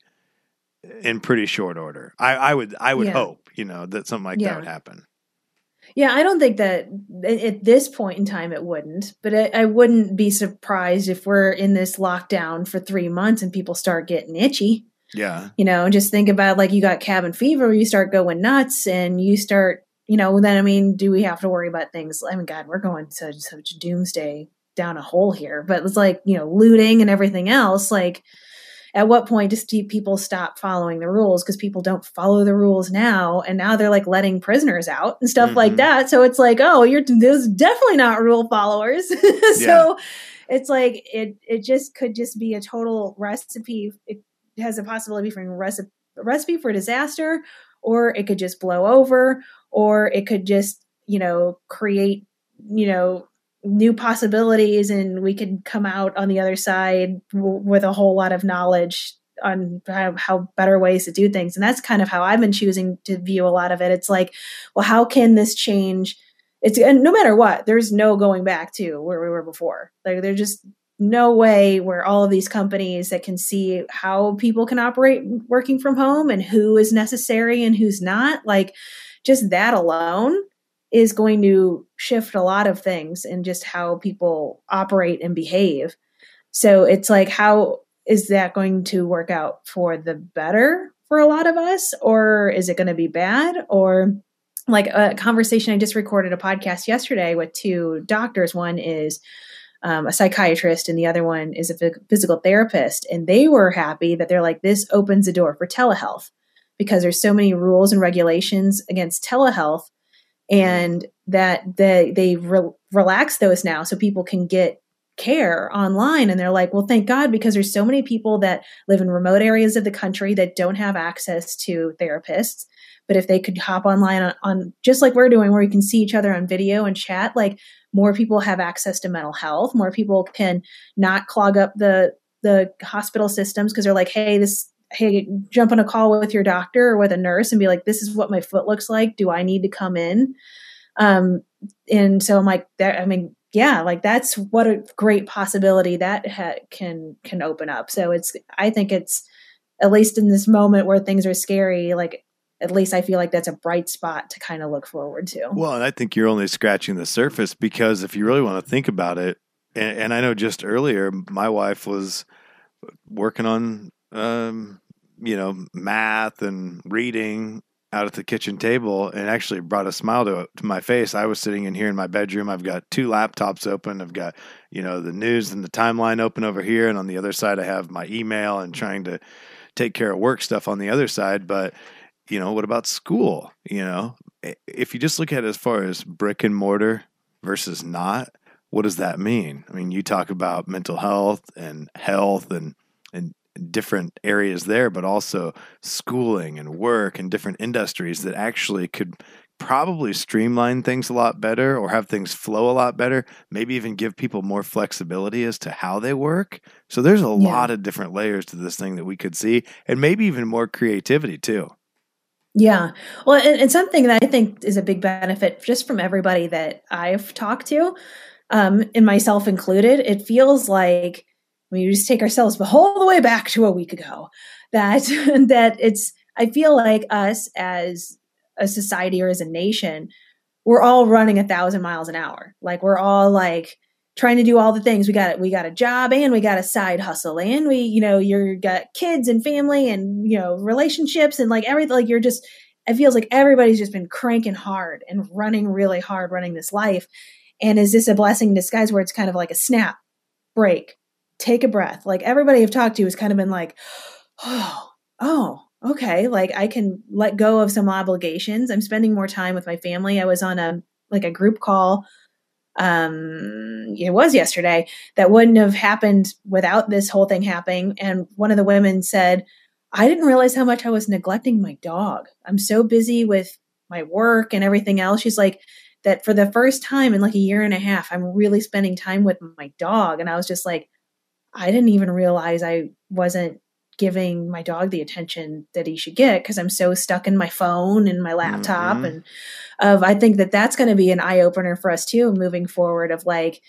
Speaker 1: in pretty short order. I, I would I would yeah. hope, you know, that something like yeah. that would happen.
Speaker 2: Yeah, I don't think that at this point in time it wouldn't, but I, I wouldn't be surprised if we're in this lockdown for three months and people start getting itchy.
Speaker 1: Yeah.
Speaker 2: You know, just think about like you got cabin fever, you start going nuts and you start, you know, then I mean, do we have to worry about things? I mean, God, we're going to such doomsday down a hole here, but it's like, you know, looting and everything else. Like, at what point does people stop following the rules because people don't follow the rules now and now they're like letting prisoners out and stuff mm-hmm. like that so it's like oh you're there's definitely not rule followers so yeah. it's like it it just could just be a total recipe it has a possibility for a recipe, a recipe for disaster or it could just blow over or it could just you know create you know new possibilities and we could come out on the other side w- with a whole lot of knowledge on how, how, better ways to do things. And that's kind of how i've been choosing to view a lot of it. It's like well how can this change? It's and no matter what there's no going back to where we were before. Like there's just no way where all of these companies that can see how people can operate working from home and who is necessary and who's not like just that alone is going to shift a lot of things in just how people operate and behave. So it's like, how is that going to work out for the better for a lot of us? Or is it going to be bad? Or like a conversation I just recorded a podcast yesterday with two doctors. One is um, a psychiatrist and the other one is a physical therapist. And they were happy that they're like, this opens the door for telehealth because there's so many rules and regulations against telehealth and that they they re- relax those now so people can get care online. And they're like well thank god because there's so many people that live in remote areas of the country that don't have access to therapists. But if they could hop online on, on just like we're doing where we can see each other on video and chat like more people have access to mental health. More people can not clog up the the hospital systems because they're like hey this hey, jump on a call with your doctor or with a nurse and be like, this is what my foot looks like. Do I need to come in? Um, and so I'm like, that, I mean, yeah, like that's what a great possibility that ha- can can open up. So it's, I think it's at least in this moment where things are scary, like at least I feel like that's a bright spot to kind of look forward to.
Speaker 1: Well, and I think you're only scratching the surface because if you really want to think about it, and, and I know just earlier my wife was working on um, you know, math and reading out at the kitchen table and actually brought a smile to, to my face. I was sitting in here in my bedroom. I've got two laptops open. I've got, you know, the news and the timeline open over here. And on the other side, I have my email and trying to take care of work stuff on the other side. But, you know, what about school? You know, if you just look at it as far as brick and mortar versus not, what does that mean? I mean, you talk about mental health and health and and different areas there, but also schooling and work and different industries that actually could probably streamline things a lot better or have things flow a lot better, maybe even give people more flexibility as to how they work. So there's a yeah. lot of different layers to this thing that we could see and maybe even more creativity too.
Speaker 2: Yeah. Well, and, and, something that I think is a big benefit just from everybody that I've talked to, um, and myself included, it feels like we just take ourselves all the way back to a week ago that that it's I feel like us as a society or as a nation, we're all running a thousand miles an hour. Like we're all like trying to do all the things. We got we got a job and we got a side hustle and we, you know, you're got kids and family and you know relationships and like everything. Like you're just, it feels like everybody's just been cranking hard and running really hard, running this life. And is this a blessing in disguise where it's kind of like a snap, break, take a breath? Like everybody I've talked to has kind of been like, oh, oh, okay, like I can let go of some obligations. I'm spending more time with my family. I was on a like a group call um it was yesterday that wouldn't have happened without this whole thing happening and one of the women said i didn't realize how much i was neglecting my dog i'm so busy with my work and everything else she's like that for the first time in like a year and a half i'm really spending time with my dog and i was just like i didn't even realize i wasn't giving my dog the attention that he should get because I'm so stuck in my phone and my laptop mm-hmm. and of I think that that's going to be an eye opener for us too moving forward of like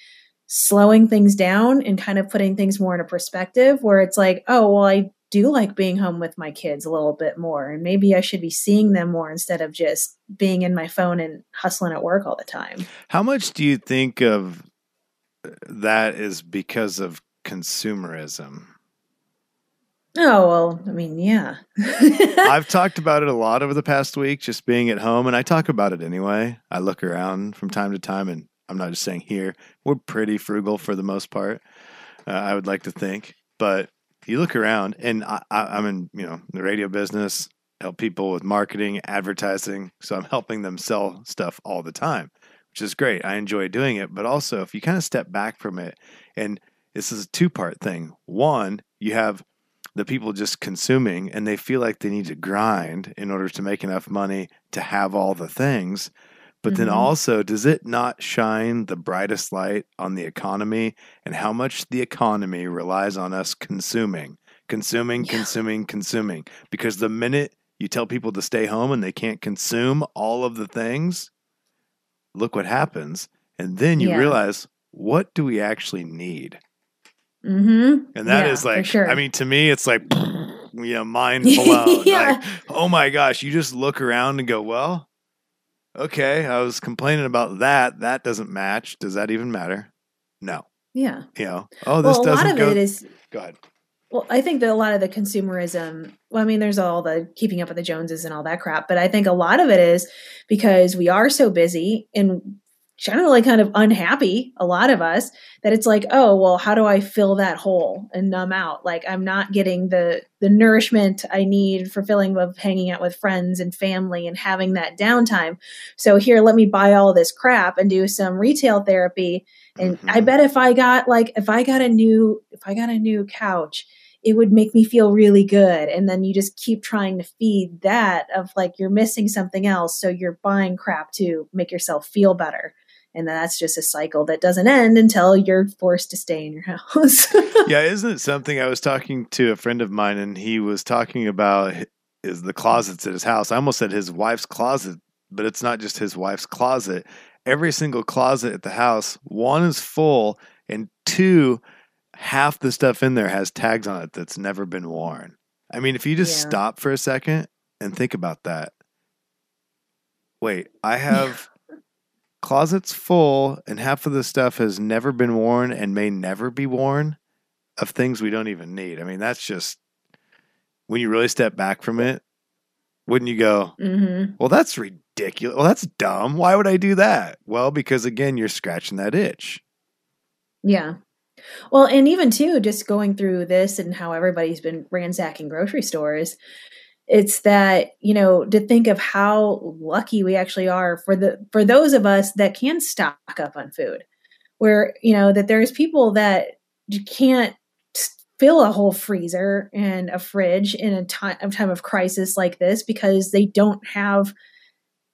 Speaker 2: slowing things down and kind of putting things more in a perspective where it's like oh well I do like being home with my kids a little bit more and maybe I should be seeing them more instead of just being in my phone and hustling at work all the time.
Speaker 1: How much do you think of uh, that is because of consumerism?
Speaker 2: Oh, well, I mean, yeah.
Speaker 1: I've talked about it a lot over the past week, just being at home, and I talk about it anyway. I look around from time to time, and I'm not just saying here, we're pretty frugal for the most part. Uh, I would like to think, but you look around, and I, I, I'm in, you know, the radio business, help people with marketing, advertising. So I'm helping them sell stuff all the time, which is great. I enjoy doing it. But also, if you kind of step back from it, and this is a two part thing one, you have the people just consuming and they feel like they need to grind in order to make enough money to have all the things. But mm-hmm. then also, does it not shine the brightest light on the economy and how much the economy relies on us consuming, consuming, yeah. consuming, consuming? Because the minute you tell people to stay home and they can't consume all of the things, look what happens. And then you yeah. realize, what do we actually need?
Speaker 2: Mm-hmm.
Speaker 1: And that yeah, is like, sure. I mean, to me, it's like, you know, mind blown. yeah. Like, oh my gosh, you just look around and go, well, okay, I was complaining about that. That doesn't match. Does that even matter? No.
Speaker 2: Yeah.
Speaker 1: You know, oh, this well, doesn't
Speaker 2: a lot of
Speaker 1: go.
Speaker 2: it is.
Speaker 1: Go ahead.
Speaker 2: Well, I think that a lot of the consumerism, well, I mean, there's all the keeping up with the Joneses and all that crap, but I think a lot of it is because we are so busy and generally kind of unhappy, a lot of us, that it's like, oh, well, how do I fill that hole and numb out? Like I'm not getting the the nourishment I need for filling of hanging out with friends and family and having that downtime. So here, let me buy all this crap and do some retail therapy. And mm-hmm. I bet if I got like if I got a new if I got a new couch, it would make me feel really good. And then you just keep trying to feed that of like you're missing something else. So you're buying crap to make yourself feel better and that's just a cycle that doesn't end until you're forced to stay in your house.
Speaker 1: yeah, isn't it something? I was talking to a friend of mine, and he was talking about is the closets at his house. I almost said his wife's closet, but it's not just his wife's closet. Every single closet at the house, one is full, and two, half the stuff in there has tags on it that's never been worn. I mean, if you just yeah. stop for a second and think about that. Wait, I have closet's full and half of the stuff has never been worn and may never be worn of things we don't even need. I mean, that's just when you really step back from it, wouldn't you go, mm-hmm. well, that's ridiculous. Well, that's dumb. Why would I do that? Well, because again, you're scratching that itch.
Speaker 2: Yeah. Well, and even too, just going through this and how everybody's been ransacking grocery stores, it's that you know to think of how lucky we actually are for the for those of us that can stock up on food. Where you know that there's people that can't fill a whole freezer and a fridge in a time, a time of crisis like this because they don't have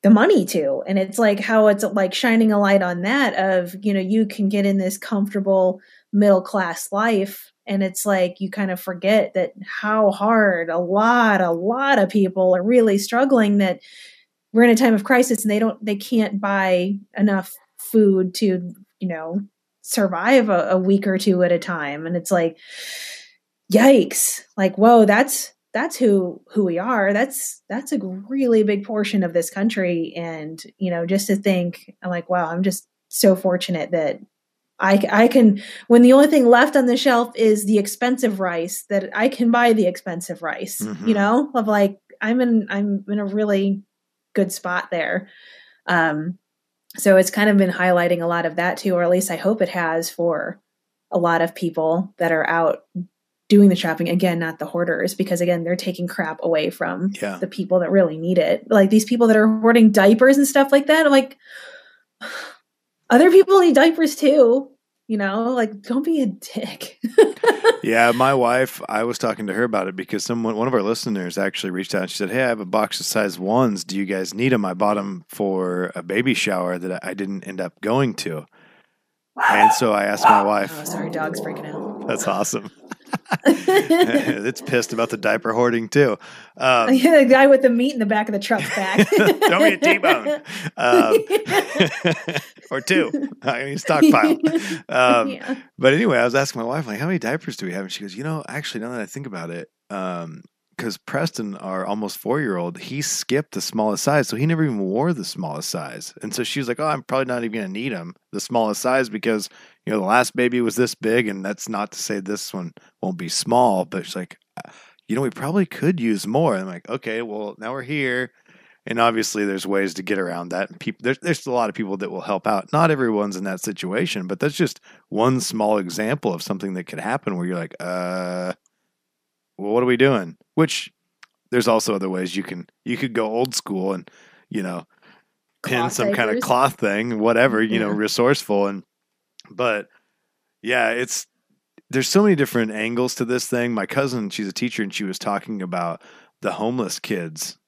Speaker 2: the money to. And it's like how it's like shining a light on that of you know you can get in this comfortable middle class life and it's like you kind of forget that how hard a lot a lot of people are really struggling that we're in a time of crisis and they don't they can't buy enough food to you know survive a, a week or two at a time. And it's like yikes. Like whoa that's that's who who we are. That's that's a really big portion of this country. And you know just to think i'm like wow i'm just so fortunate that I, I can when the only thing left on the shelf is the expensive rice that I can buy the expensive rice mm-hmm. you know of like I'm in I'm in a really good spot there um so it's kind of been highlighting a lot of that too or at least I hope it has for a lot of people that are out doing the shopping again not the hoarders because again they're taking crap away from yeah. the people that really need it like these people that are hoarding diapers and stuff like that i'm like other people need diapers too you know like don't be a dick.
Speaker 1: Yeah my wife i was talking to her about it because someone one of our listeners actually reached out and she said hey i have a box of size ones. Do you guys need them i bought them for a baby shower that i didn't end up going to. And so i asked my wife.
Speaker 2: Oh sorry dog's freaking out.
Speaker 1: That's awesome. It's pissed about the diaper hoarding too.
Speaker 2: Um, yeah, the guy with the meat in the back of the truck's back.
Speaker 1: Don't be a T-bone. Um, or two. I mean, stockpile. Um, yeah. But anyway, I was asking my wife, like, how many diapers do we have? And she goes, you know, actually, now that I think about it, um, because Preston, our almost four year old, he skipped the smallest size. So he never even wore the smallest size. And so she was like, Oh, I'm probably not even going to need him, the smallest size, because, you know, the last baby was this big. And that's not to say this one won't be small, but she's like, uh, You know, we probably could use more. And I'm like, Okay, well, now we're here. And obviously, there's ways to get around that. People, there's, there's a lot of people that will help out. Not everyone's in that situation, but that's just one small example of something that could happen where you're like, uh, well, what are we doing? Which there's also other ways you can you could go old school and you know pin cloth some diapers. kind of cloth thing, whatever you yeah. know, resourceful and but yeah, it's there's so many different angles to this thing. My cousin, she's a teacher, and she was talking about the homeless kids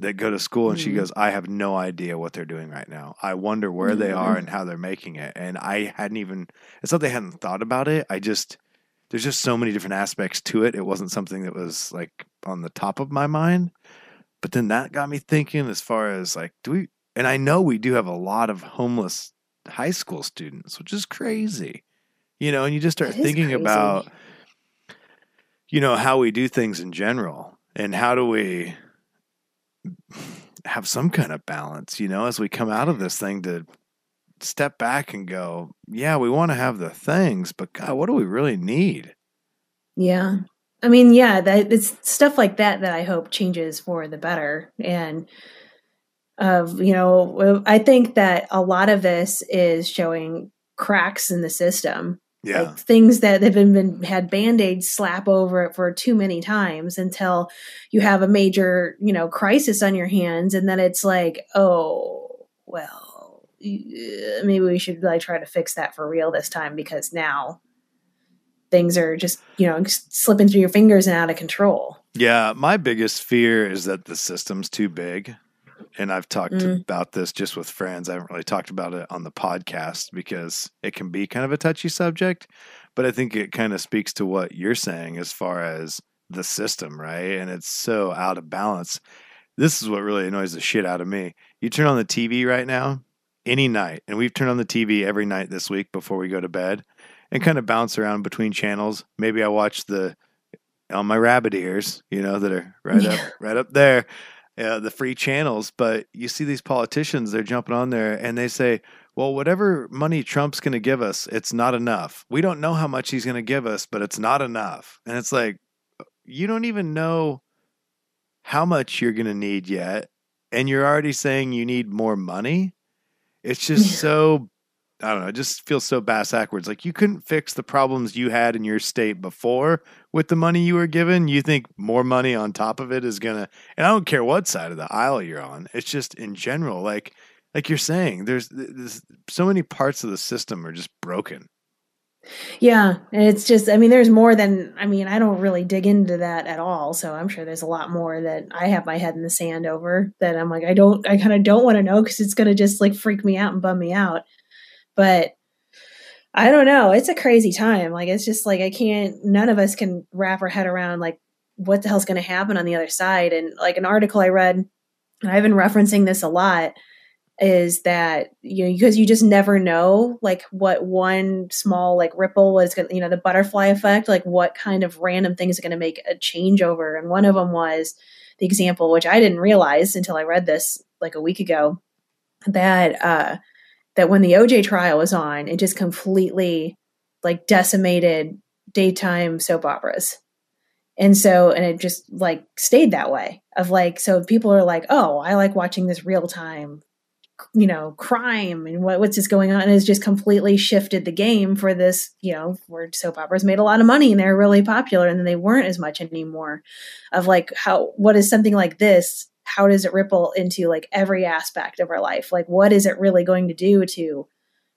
Speaker 1: that go to school, and mm-hmm. she goes, "I have no idea what they're doing right now. I wonder where mm-hmm. they are and how they're making it." And I hadn't even it's not they hadn't thought about it. I just there's just so many different aspects to it. It wasn't something that was like on the top of my mind. But then that got me thinking as far as like, do we, and I know we do have a lot of homeless high school students, which is crazy, you know, and you just start thinking crazy. about, you know, how we do things in general and how do we have some kind of balance, you know, as we come out of this thing to step back and go, yeah, we want to have the things, but God, what do we really need?
Speaker 2: Yeah. I mean, yeah, that it's stuff like that that I hope changes for the better. And of, you know, I think that a lot of this is showing cracks in the system. Yeah. Like things that have been, been had band-aids slap over it for too many times until you have a major, you know, crisis on your hands and then it's like, oh, well, uh, maybe we should like try to fix that for real this time because now things are just you know slipping through your fingers and out of control.
Speaker 1: Yeah, my biggest fear is that the system's too big. And I've talked mm. about this just with friends. I haven't really talked about it on the podcast because it can be kind of a touchy subject. But I think it kind of speaks to what you're saying as far as the system, right? And it's so out of balance. This is what really annoys the shit out of me. You turn on the TV right now, any night. And we've turned on the TV every night this week before we go to bed and kind of bounce around between channels. Maybe I watch the on my rabbit ears, you know, that are right yeah. up right up there, uh, the free channels. But you see these politicians, they're jumping on there and they say, well, whatever money Trump's going to give us, it's not enough. We don't know how much he's going to give us, but it's not enough. And it's like, you don't even know how much you're going to need yet. And you're already saying you need more money. It's just so I don't know, it just feels so bass backwards. Like you couldn't fix the problems you had in your state before with the money you were given. You think more money on top of it is gonna and I don't care what side of the aisle you're on. It's just in general, like like you're saying, there's, there's so many parts of the system are just broken.
Speaker 2: Yeah, and it's just I mean there's more than I mean I don't really dig into that at all, so I'm sure there's a lot more that I have my head in the sand over that I'm like I don't I kind of don't want to know cuz it's going to just like freak me out and bum me out. But I don't know. It's a crazy time. Like it's just like I can't. None of us can wrap our head around like what the hell's going to happen on the other side. And like an article I read, and I've been referencing this a lot, is that you know because you just never know like what one small like ripple was going to you know the butterfly effect like what kind of random things are going to make a changeover. And one of them was the example which I didn't realize until I read this like a week ago that uh that when the OJ trial was on, it just completely like decimated daytime soap operas. And so, and it just like stayed that way of like, so people are like, oh, I like watching this real time, you know, crime and what, what's just going on. And it's just completely shifted the game for this, you know, where soap operas made a lot of money and they're really popular and then they weren't as much anymore of like how, what is something like this how does it ripple into like every aspect of our life? Like what is it really going to do to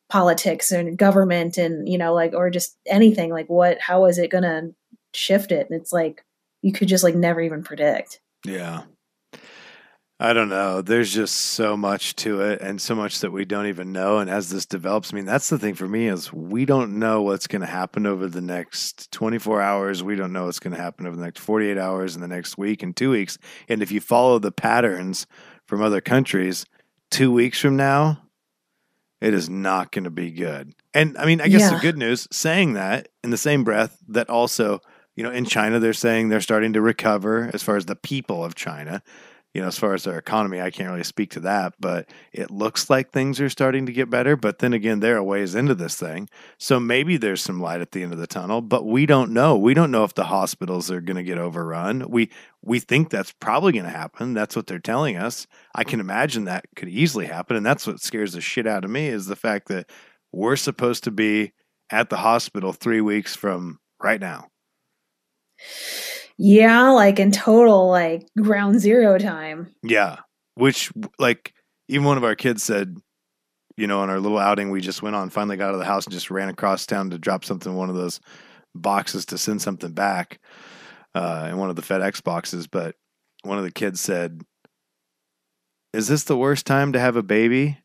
Speaker 2: politics and government and you know like or just anything? Like what how is it going to shift it? And it's like you could just like never even predict.
Speaker 1: Yeah I don't know. There's just so much to it and so much that we don't even know. And as this develops, I mean, that's the thing for me is we don't know what's going to happen over the next 24 hours. We don't know what's going to happen over the next 48 hours in the next week and two weeks. And if you follow the patterns from other countries, two weeks from now, it is not going to be good. And I mean, I guess yeah. the good news saying that in the same breath that also, you know, in China, they're saying they're starting to recover as far as the people of China you know, as far as their economy, I can't really speak to that, but it looks like things are starting to get better. But then again, they're a ways into this thing. So maybe there's some light at the end of the tunnel, but we don't know. We don't know if the hospitals are going to get overrun. We we think that's probably going to happen. That's what they're telling us. I can imagine that could easily happen. And that's what scares the shit out of me is the fact that we're supposed to be at the hospital three weeks from right now.
Speaker 2: Yeah, like in total, like ground zero time.
Speaker 1: Yeah. Which, like, even one of our kids said, you know, on our little outing we just went on, finally got out of the house and just ran across town to drop something in one of those boxes to send something back uh, in one of the FedEx boxes. But one of the kids said, Is this the worst time to have a baby?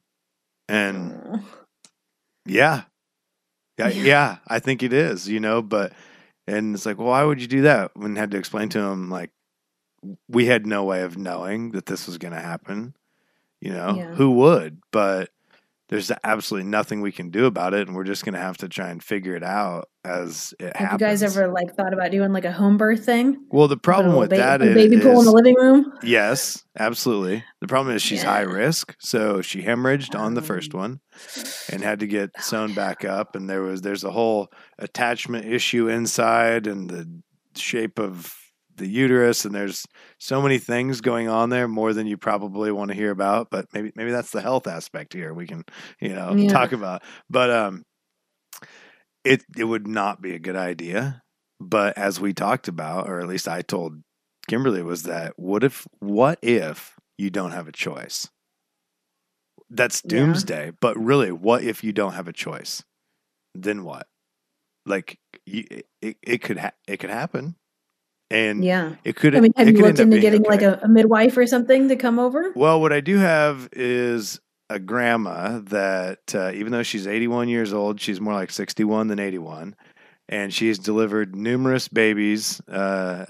Speaker 1: And yeah. Yeah, yeah, I think it is, you know, but and it's like, well, why would you do that? And had to explain to him, like, we had no way of knowing that this was going to happen. You know, yeah. who would? But there's absolutely nothing we can do about it, and we're just going to have to try and figure it out as it
Speaker 2: Have
Speaker 1: happens.
Speaker 2: you guys ever like thought about doing like a home birth thing?
Speaker 1: Well, the problem with
Speaker 2: ba-
Speaker 1: that is
Speaker 2: baby pool in the living room.
Speaker 1: Yes, absolutely. The problem is she's yeah. high risk, so she hemorrhaged um, on the first um, one and had to get sewn back up, and there was there's a whole attachment issue inside and the shape of the uterus and there's so many things going on there more than you probably want to hear about but maybe maybe that's the health aspect here we can you know yeah. talk about. But um it it would not be a good idea but as we talked about or at least I told Kimberly was that what if what if you don't have a choice? That's doomsday yeah. but really what if you don't have a choice? Then what? Like you, it, it could ha- it could happen and
Speaker 2: yeah,
Speaker 1: it could.
Speaker 2: I mean, have
Speaker 1: you
Speaker 2: looked into getting
Speaker 1: okay.
Speaker 2: like a, a, midwife or something to come over?
Speaker 1: Well, what I do have is a grandma that, uh, even though she's 81 years old, she's more like 61 than 81, and she's delivered numerous babies, uh,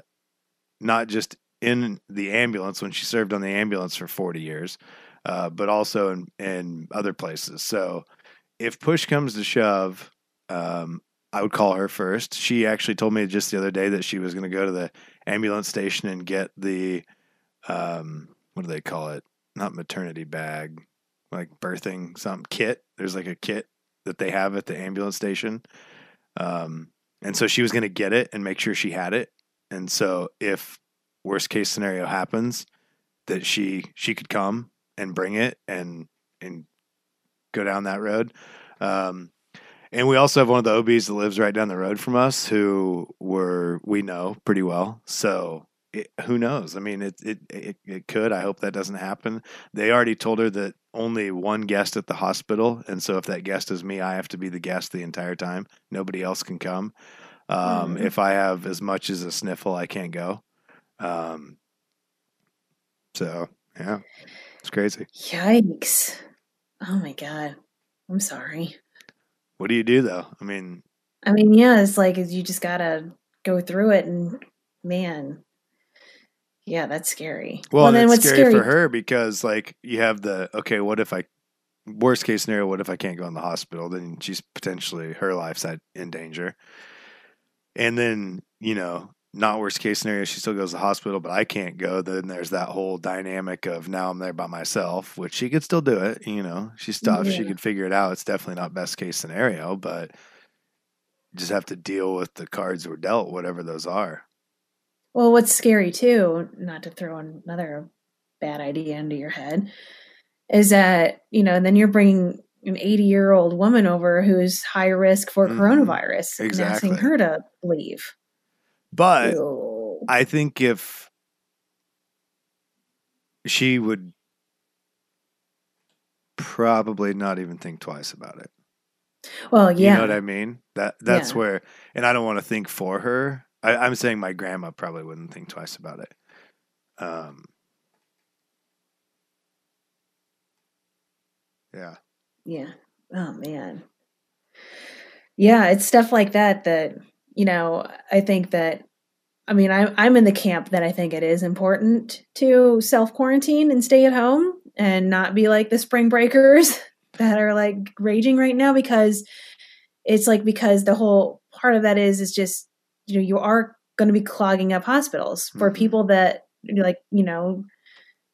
Speaker 1: not just in the ambulance when she served on the ambulance for 40 years, uh, but also in, in other places. So, if push comes to shove, um, I would call her first. She actually told me just the other day that she was going to go to the ambulance station and get the um, what do they call it? Not maternity bag, like birthing some kit. There's like a kit that they have at the ambulance station. Um, and so she was going to get it and make sure she had it. And so if worst case scenario happens, that she she could come and bring it and and go down that road. Um, and we also have one of the OBs that lives right down the road from us who were we know pretty well. So it, who knows? I mean, it, it it it could. I hope that doesn't happen. They already told her that only one guest at the hospital, and so if that guest is me, I have to be the guest the entire time. Nobody else can come. Um, mm. If I have as much as a sniffle, I can't go. Um, so yeah, it's crazy.
Speaker 2: Yikes! Oh my god, I'm sorry.
Speaker 1: What do you do though? I mean,
Speaker 2: I mean, yeah, it's like you just gotta go through it, and man, yeah, that's scary.
Speaker 1: well, and what's scary, for her because like you have the okay, what if I worst case scenario, what if I can't go in the hospital? Then she's potentially her life's at in danger. And then, you know, not worst case scenario, she still goes to the hospital, but I can't go. Then there's that whole dynamic of now I'm there by myself, which she could still do it. You know, she's tough. She
Speaker 2: Yeah.
Speaker 1: could figure it out. It's definitely not best case scenario, but just have to deal with the cards we're dealt, whatever those are.
Speaker 2: Well, what's scary too, not to throw another bad idea into your head, is that, you know, then you're bringing an 80 year old woman over who's high risk for
Speaker 1: Mhm.
Speaker 2: coronavirus and asking her to leave.
Speaker 1: But
Speaker 2: Ew.
Speaker 1: I think if she would probably not even think twice about it.
Speaker 2: Well, yeah.
Speaker 1: You know what I mean? That that's
Speaker 2: Yeah.
Speaker 1: where, and I don't want to think for her. I, I'm saying my grandma probably wouldn't think twice about it. Um, yeah,
Speaker 2: Yeah. Oh man. Yeah, it's stuff like that that, you know, I think that I mean, I'm I'm in the camp that I think it is important to self quarantine and stay at home and not be like the spring breakers that are like raging right now because it's like because the whole part of that is is just you know you are going to be clogging up hospitals for
Speaker 1: Mhm.
Speaker 2: people that like you know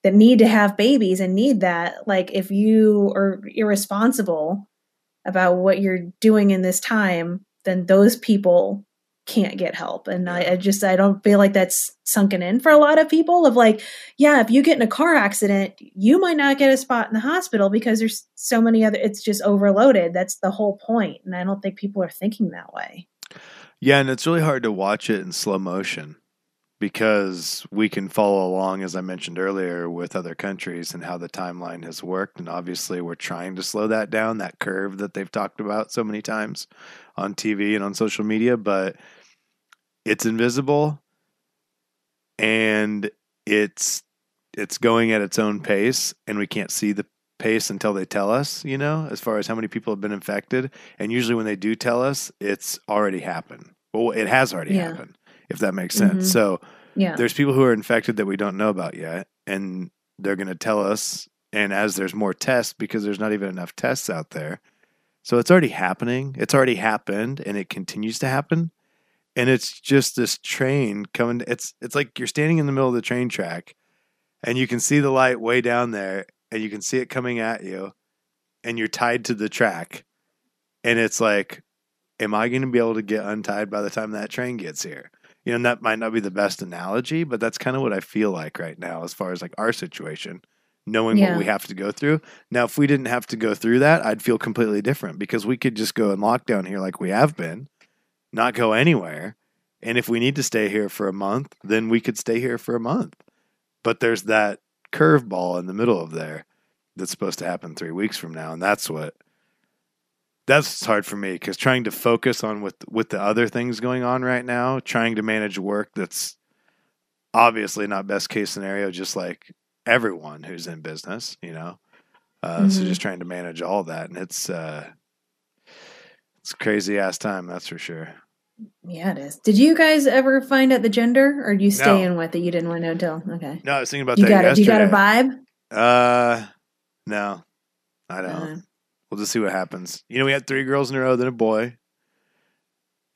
Speaker 2: that need to have babies and need that like if you are irresponsible about what you're doing in this time then those people can't get help. And I,
Speaker 1: Yeah.
Speaker 2: I just i don't feel like that's sunken in for a lot of people of like yeah if you get in a car accident you might not get a spot in the hospital because there's so many other it's just overloaded. That's the whole point. And i don't think people are thinking that way.
Speaker 1: Yeah, and it's really hard to watch it in slow motion because we can follow along, as I mentioned earlier, with other countries and how the timeline has worked. And obviously, we're trying to slow that down, that curve that they've talked about so many times on TV and on social media, but it's invisible and it's it's going at its own pace and we can't see the pace until they tell us, you know, as far as how many people have been infected. And usually when they do tell us, it's already happened. Well, it has already
Speaker 2: Yeah.
Speaker 1: happened, if that makes sense.
Speaker 2: Mhm.
Speaker 1: So
Speaker 2: yeah
Speaker 1: there's people who are infected that we don't know about yet, and they're going to tell us. And as there's more tests, because there's not even enough tests out there, so it's already happening. It's already happened, and it continues to happen. And it's just this train coming. It's it's like you're standing in the middle of the train track, and you can see the light way down there, and you can see it coming at you, and you're tied to the track, and it's like, am I going to be able to get untied by the time that train gets here? you know, and that might not be the best analogy, but that's kind of what I feel like right now as far as like our situation, knowing
Speaker 2: Yeah.
Speaker 1: what we have to go through. Now, if we didn't have to go through that, I'd feel completely different because we could just go in lockdown here like we have been, not go anywhere. And if we need to stay here for a month, then we could stay here for a month. But there's that curveball in the middle of there that's supposed to happen three weeks from now. And that's what that's hard for me because trying to focus on with with the other things going on right now, trying to manage work that's obviously not best case scenario, just like everyone who's in business, you know. Uh, So
Speaker 2: Mhm.
Speaker 1: just trying to manage all that, and it's uh, it's a crazy ass time, that's for sure.
Speaker 2: yeah it is did you guys ever find out the gender or do you stay
Speaker 1: No.
Speaker 2: in with it you didn't want to know until okay
Speaker 1: No, I was thinking about
Speaker 2: you
Speaker 1: that
Speaker 2: got it you got a vibe
Speaker 1: Uh, no, I don't.
Speaker 2: Uh,
Speaker 1: We'll just see what happens. You know, we had three girls in a row, then a boy.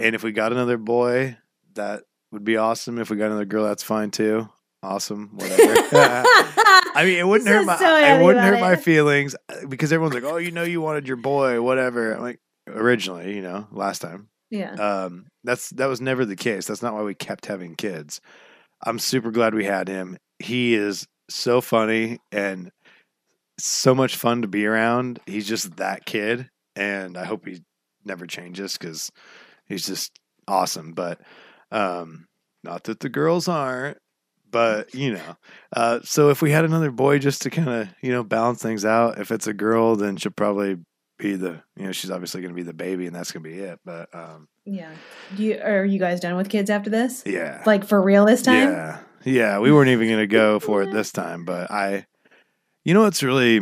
Speaker 1: And if we got another boy, that would be awesome. If we got another girl, that's fine too. Awesome, whatever. I mean, it wouldn't hurt my
Speaker 2: so
Speaker 1: it wouldn't hurt my feelings uh, because everyone's like, "Oh, you know, you wanted your boy, whatever." I'm like, originally, you know, last time.
Speaker 2: yeah
Speaker 1: Um, that's that was never the case. That's not why we kept having kids. I'm super glad we had him. He is so funny and so much fun to be around. He's just that kid, and I hope he never changes because he's just awesome. But um, not that the girls aren't, but you know. Uh, so if we had another boy, just to kind of you know balance things out. If it's a girl, then she'll probably be the you know she's obviously going to be the baby, and that's going to be it. But um,
Speaker 2: yeah do you are you guys done with kids after this
Speaker 1: yeah,
Speaker 2: like for real this time
Speaker 1: Yeah. Yeah. We weren't even going to go for it this time, but I, you know, it's really,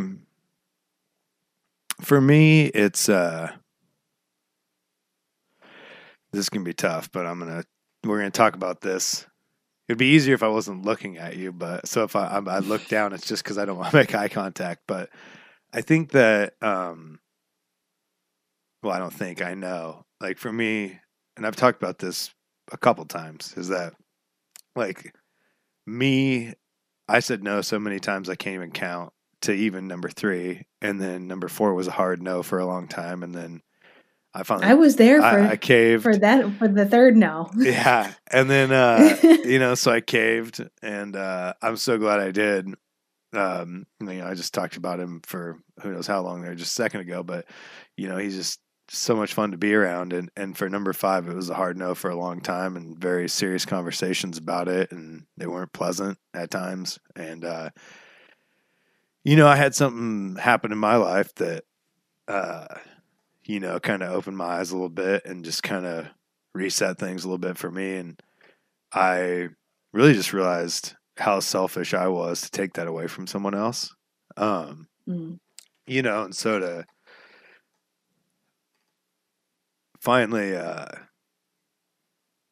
Speaker 1: for me, it's, uh, this can be tough, but I'm gonna we're gonna talk about this. It'd be easier if I wasn't looking at you, but so if I I, I look down, it's just because I don't want to make eye contact. But I think that, um, well, I don't think I know. Like for me, and I've talked about this a couple times, is that like me, I said no so many times I can't even count to even number three, and then number four was a hard no for a long time, and then I finally
Speaker 2: I was there for
Speaker 1: I, I caved
Speaker 2: for that for the third no.
Speaker 1: yeah and then uh you know so i caved and uh i'm so glad i did um you know i just talked about him for who knows how long there just a second ago but you know he's just so much fun to be around. And and for number five it was a hard no for a long time and very serious conversations about it. And they weren't pleasant at times. And uh you know i had something happen in my life that uh you know kind of opened my eyes a little bit and just kind of reset things a little bit for me. And i really just realized how selfish i was to take that away from someone else. Um
Speaker 2: Mm.
Speaker 1: you know and so to finally uh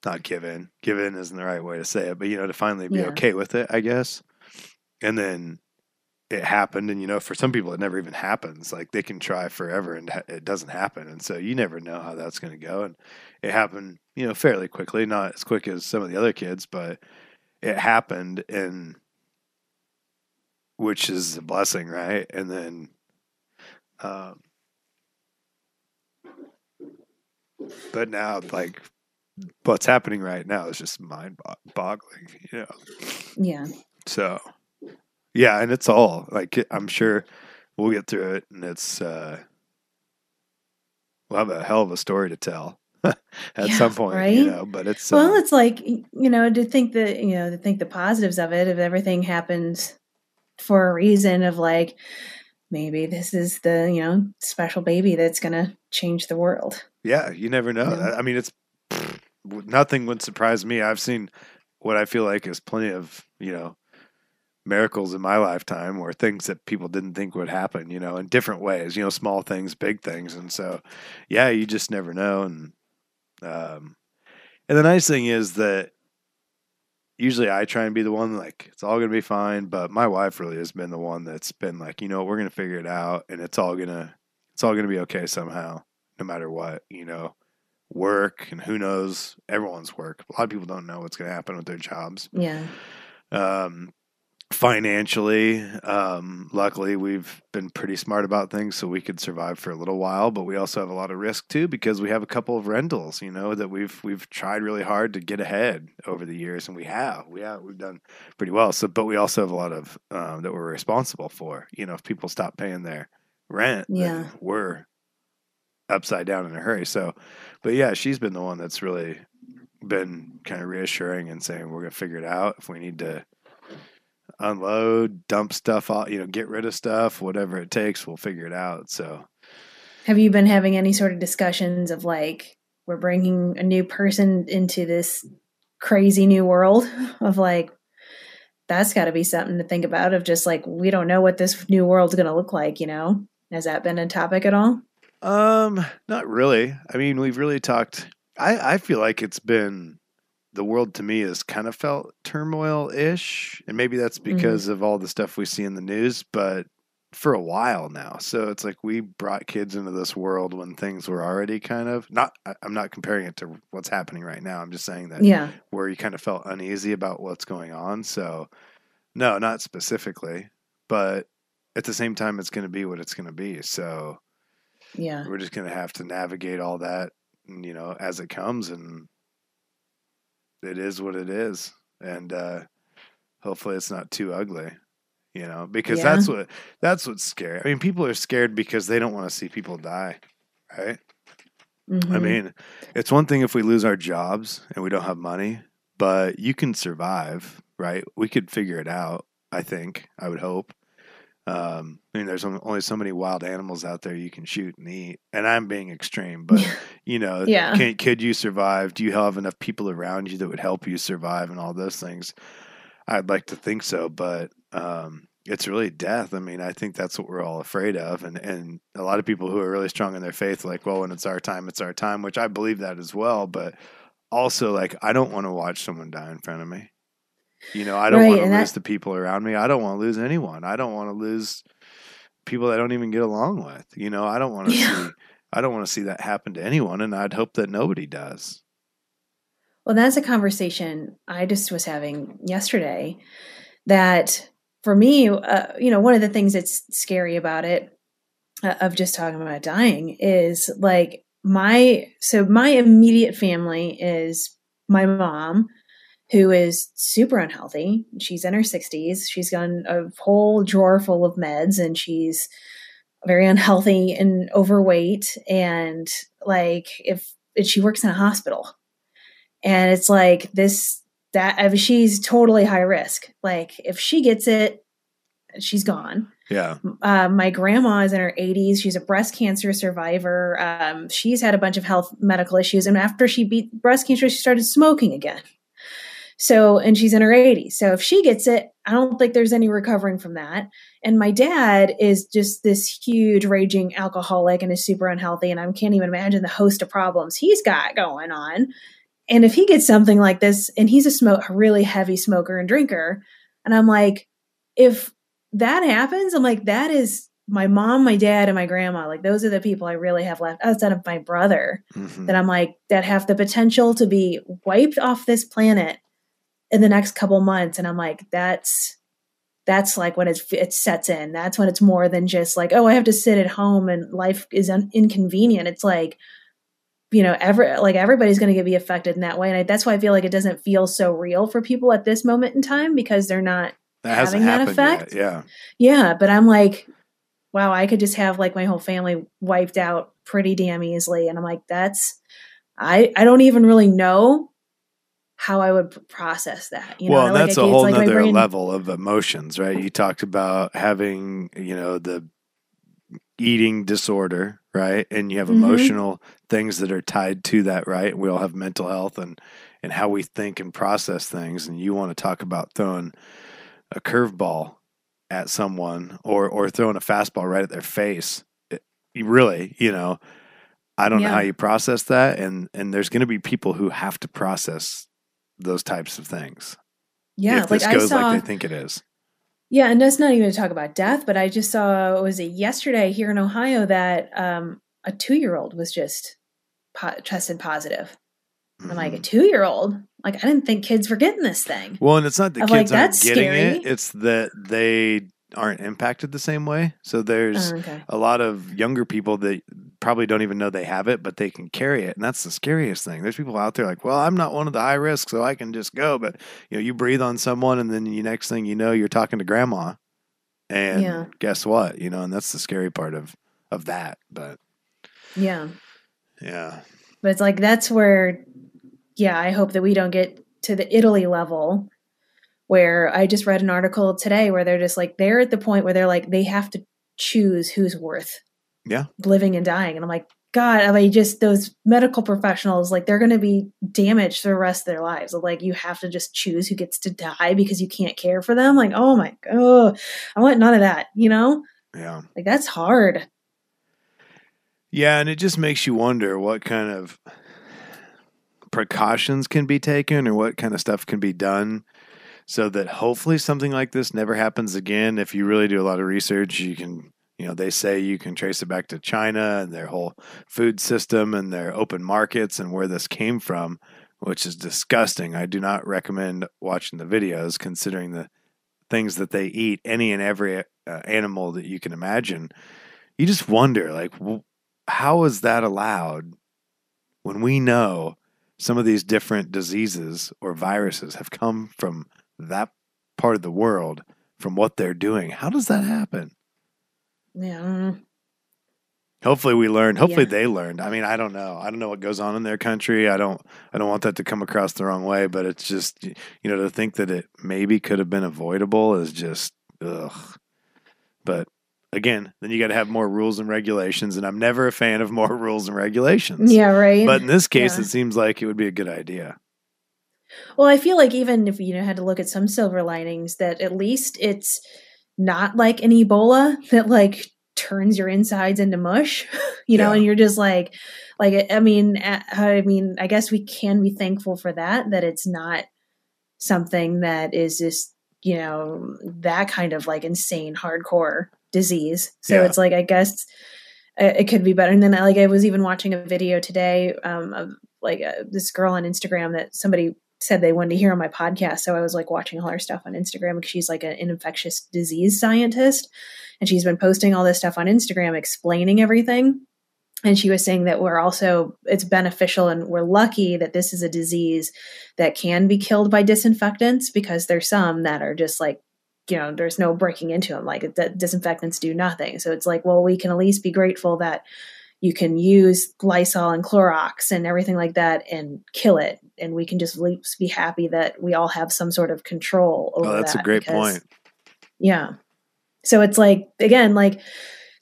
Speaker 1: not give in. Give in isn't the right way to say it but you know to finally be
Speaker 2: Yeah.
Speaker 1: okay with it i guess. And then it happened and you know for some people it never even happens. Like they can try forever and ha- it doesn't happen and so you never know how that's going to go and it happened you know fairly quickly not as quick as some of the other kids but it happened and which is a blessing right? And then um but now like what's happening right now is just mind boggling you know
Speaker 2: Yeah.
Speaker 1: so, yeah, and it's all like I'm sure we'll get through it, and it's uh, we'll have a hell of a story to tell at
Speaker 2: Yeah,
Speaker 1: some point,
Speaker 2: right?
Speaker 1: you know. But it's
Speaker 2: Well,
Speaker 1: uh,
Speaker 2: it's like you know to think that you know to think the positives of it. If everything happens for a reason, of like maybe this is the you know special baby that's gonna change the world.
Speaker 1: Yeah, you never know.
Speaker 2: Yeah.
Speaker 1: I mean, it's nothing would surprise me. I've seen what I feel like is plenty of you know miracles in my lifetime or things that people didn't think would happen, you know, in different ways, you know, small things, big things. And so, yeah, you just never know. And, um, and the nice thing is that usually I try and be the one like, it's all going to be fine. But my wife really has been the one that's been like, you know, we're going to figure it out and it's all going to, it's all going to be okay somehow, no matter what, you know, work and who knows everyone's work. A lot of people don't know what's going to happen with their jobs
Speaker 2: Yeah.
Speaker 1: um, financially um, luckily we've been pretty smart about things so we could survive for a little while but we also have a lot of risk too because we have a couple of rentals you know that we've we've tried really hard to get ahead over the years and we have we have we've done pretty well so but we also have a lot of um, that we're responsible for you know if people stop paying their rent
Speaker 2: Yeah.
Speaker 1: we're upside down in a hurry so but yeah she's been the one that's really been kind of reassuring and saying we're to figure it out if we need to unload, dump stuff out, you know, get rid of stuff, whatever it takes, we'll figure it out. So,
Speaker 2: Have you been having any sort of discussions of like we're bringing a new person into this crazy new world of like that's got to be something to think about of just like we don't know what this new world's going to look like, you know? Has that been a topic at all?
Speaker 1: Um, not really. I mean, we've really talked I I feel like it's been the world to me has kind of felt turmoil-ish, and maybe that's
Speaker 2: Mhm.
Speaker 1: because of all the stuff we see in the news, but for a while now. So it's like we brought kids into this world when things were already kind of not I'm not comparing it to what's happening right now. I'm just saying that
Speaker 2: Yeah.
Speaker 1: where you kind of felt uneasy about what's going on. So, no, not specifically, but at the same time, it's going to be what it's going to be. So,
Speaker 2: Yeah.
Speaker 1: we're just going to have to navigate all that, you know, as it comes, and it is what it is. And uh, hopefully, it's not too ugly, you know, because
Speaker 2: Yeah.
Speaker 1: that's what that's what's scary. I mean, people are scared because they don't want to see people die, right? I
Speaker 2: Mhm.
Speaker 1: mean, it's one thing if we lose our jobs and we don't have money, but you can survive, right? We could figure it out. I think. I would hope. Um, I mean, there's only so many wild animals out there you can shoot and eat, and I'm being extreme, but you know,
Speaker 2: Yeah.
Speaker 1: can could you survive? Do you have enough people around you that would help you survive and all those things? I'd like to think so, but um, it's really death. I mean, I think that's what we're all afraid of, and and a lot of people who are really strong in their faith, like, well, when it's our time, it's our time, which I believe that as well. But also, like, I don't want to watch someone die in front of me. You know, I don't
Speaker 2: Right,
Speaker 1: want to lose
Speaker 2: that-
Speaker 1: the people around me. I don't want to lose anyone. I don't want to lose people that I don't even get along with. You know, I don't want to
Speaker 2: Yeah.
Speaker 1: see. I don't want to see that happen to anyone, and I'd hope that nobody does.
Speaker 2: Well, that's a conversation I just was having yesterday. That for me, uh, you know, one of the things that's scary about it, uh, of just talking about dying, is like my so my immediate family is my mom, who is super unhealthy. She's in her sixties. She's got a whole drawer full of meds, and she's very unhealthy and overweight. And like, if, if she works in a hospital, and it's like this that if she's totally high risk. Like if she gets it she's gone.
Speaker 1: Yeah,
Speaker 2: uh, my grandma is in her 80s she's a breast cancer survivor. Um, she's had a bunch of health medical issues. And after she beat breast cancer she started smoking again so and she's in her 80s so if she gets it i don't think there's any recovering from that. And my dad is just this huge raging alcoholic and is super unhealthy and i can't even imagine the host of problems he's got going on. And if he gets something like this and he's a smoke a really heavy smoker and drinker and i'm like if that happens i'm like that is my mom my dad and my grandma. Like those are the people i really have left outside of my brother
Speaker 1: Mhm.
Speaker 2: that i'm like that have the potential to be wiped off this planet in the next couple months and i'm like that's that's like when it's it sets in that's when it's more than just like oh i have to sit at home and life is un- inconvenient it's like you know every like everybody's going to get be affected in that way and I, that's why i feel like it doesn't feel so real for people at this moment in time because they're not
Speaker 1: that
Speaker 2: having that effect?
Speaker 1: yet. Yeah.
Speaker 2: yeah but i'm like wow i could just have like my whole family wiped out pretty damn easily and i'm like that's i i don't even really know how i would process that you know
Speaker 1: well,
Speaker 2: like,
Speaker 1: that's
Speaker 2: I-
Speaker 1: a whole
Speaker 2: like my
Speaker 1: nother
Speaker 2: brain-
Speaker 1: level of emotions, right? You talked about having, you know, the eating disorder, right? And you have
Speaker 2: Mhm.
Speaker 1: emotional things that are tied to that, right? We all have mental health and and how we think and process things. And you want to talk about throwing a curveball at someone or or throwing a fastball right at their face. It, really, you know, I don't know how you process that, and and there's going to be people who have to process those types of things
Speaker 2: yeah
Speaker 1: if
Speaker 2: like
Speaker 1: this
Speaker 2: i
Speaker 1: goes
Speaker 2: saw
Speaker 1: like they think it is.
Speaker 2: Yeah, and that's not even to talk about death, but I just saw it was it yesterday here in Ohio that um, a two year old was just po- tested positive. I'm like a
Speaker 1: Mhm.
Speaker 2: two year old. Like I didn't think kids were getting this thing.
Speaker 1: well, and it's not that
Speaker 2: I'm
Speaker 1: kids
Speaker 2: like,
Speaker 1: aren't
Speaker 2: that's
Speaker 1: getting it;
Speaker 2: scary.
Speaker 1: it's that they aren't impacted the same way. So there's
Speaker 2: Oh, okay.
Speaker 1: a lot of younger people that probably don't even know they have it, but they can carry it, and that's the scariest thing. There's people out there like, well, I'm not one of the high risk, so I can just go. But you know, you breathe on someone, and then you next thing you know, you're talking to grandma, and
Speaker 2: Yeah.
Speaker 1: guess what? You know, and that's the scary part of of that. But
Speaker 2: Yeah,
Speaker 1: yeah,
Speaker 2: but it's like that's where, yeah, I hope that we don't get to the Italy level. Where I just read an article today where they're just like they're at the point where they're like they have to choose who's worth
Speaker 1: Yeah.
Speaker 2: living and dying. And I'm like, God, I mean, just those medical professionals, like they're going to be damaged for the rest of their lives. Like you have to just choose who gets to die because you can't care for them. Like, oh my God, I want none of that, you know?
Speaker 1: yeah.
Speaker 2: Like that's hard.
Speaker 1: Yeah, and it just makes you wonder what kind of precautions can be taken or what kind of stuff can be done so that hopefully something like this never happens again. If you really do a lot of research, you can, you know, they say you can trace it back to China and their whole food system and their open markets and where this came from, which is disgusting. I do not recommend watching the videos considering the things that they eat, any and every uh, animal that you can imagine. You just wonder, like, how is that allowed when we know some of these different diseases or viruses have come from that part of the world from what they're doing? How does that happen?
Speaker 2: Yeah.
Speaker 1: Hopefully we learned. Hopefully
Speaker 2: Yeah.
Speaker 1: they learned. I mean, I don't know. I don't know what goes on in their country. I don't I don't want that to come across the wrong way, but it's just you know to think that it maybe could have been avoidable is just ugh. But again, then you got to have more rules and regulations and I'm never a fan of more rules and regulations.
Speaker 2: Yeah, right.
Speaker 1: But in this case
Speaker 2: Yeah.
Speaker 1: it seems like it would be a good idea.
Speaker 2: Well, I feel like even if you know had to look at some silver linings, that at least it's not like an Ebola that like turns your insides into mush, you know,
Speaker 1: Yeah.
Speaker 2: and you're just like, like, I mean, I mean, I guess we can be thankful for that, that it's not something that is just, you know, that kind of like insane hardcore disease. So
Speaker 1: Yeah.
Speaker 2: it's like, I guess uh, it could be better. And then like, I was even watching a video today um, of like uh, this girl on Instagram that somebody said they wanted to hear on my podcast. So I was like watching all her stuff on Instagram because she's like an infectious disease scientist. And she's been posting all this stuff on Instagram explaining everything. And she was saying that we're also, it's beneficial and we're lucky that this is a disease that can be killed by disinfectants because there's some that are just like, you know, there's no breaking into them. Like the disinfectants do nothing. So it's like, well, we can at least be grateful that you can use Lysol and Clorox and everything like that and kill it. And we can just be happy that we all have some sort of control over
Speaker 1: Oh, that's a great
Speaker 2: because-
Speaker 1: point.
Speaker 2: yeah. So it's like again, like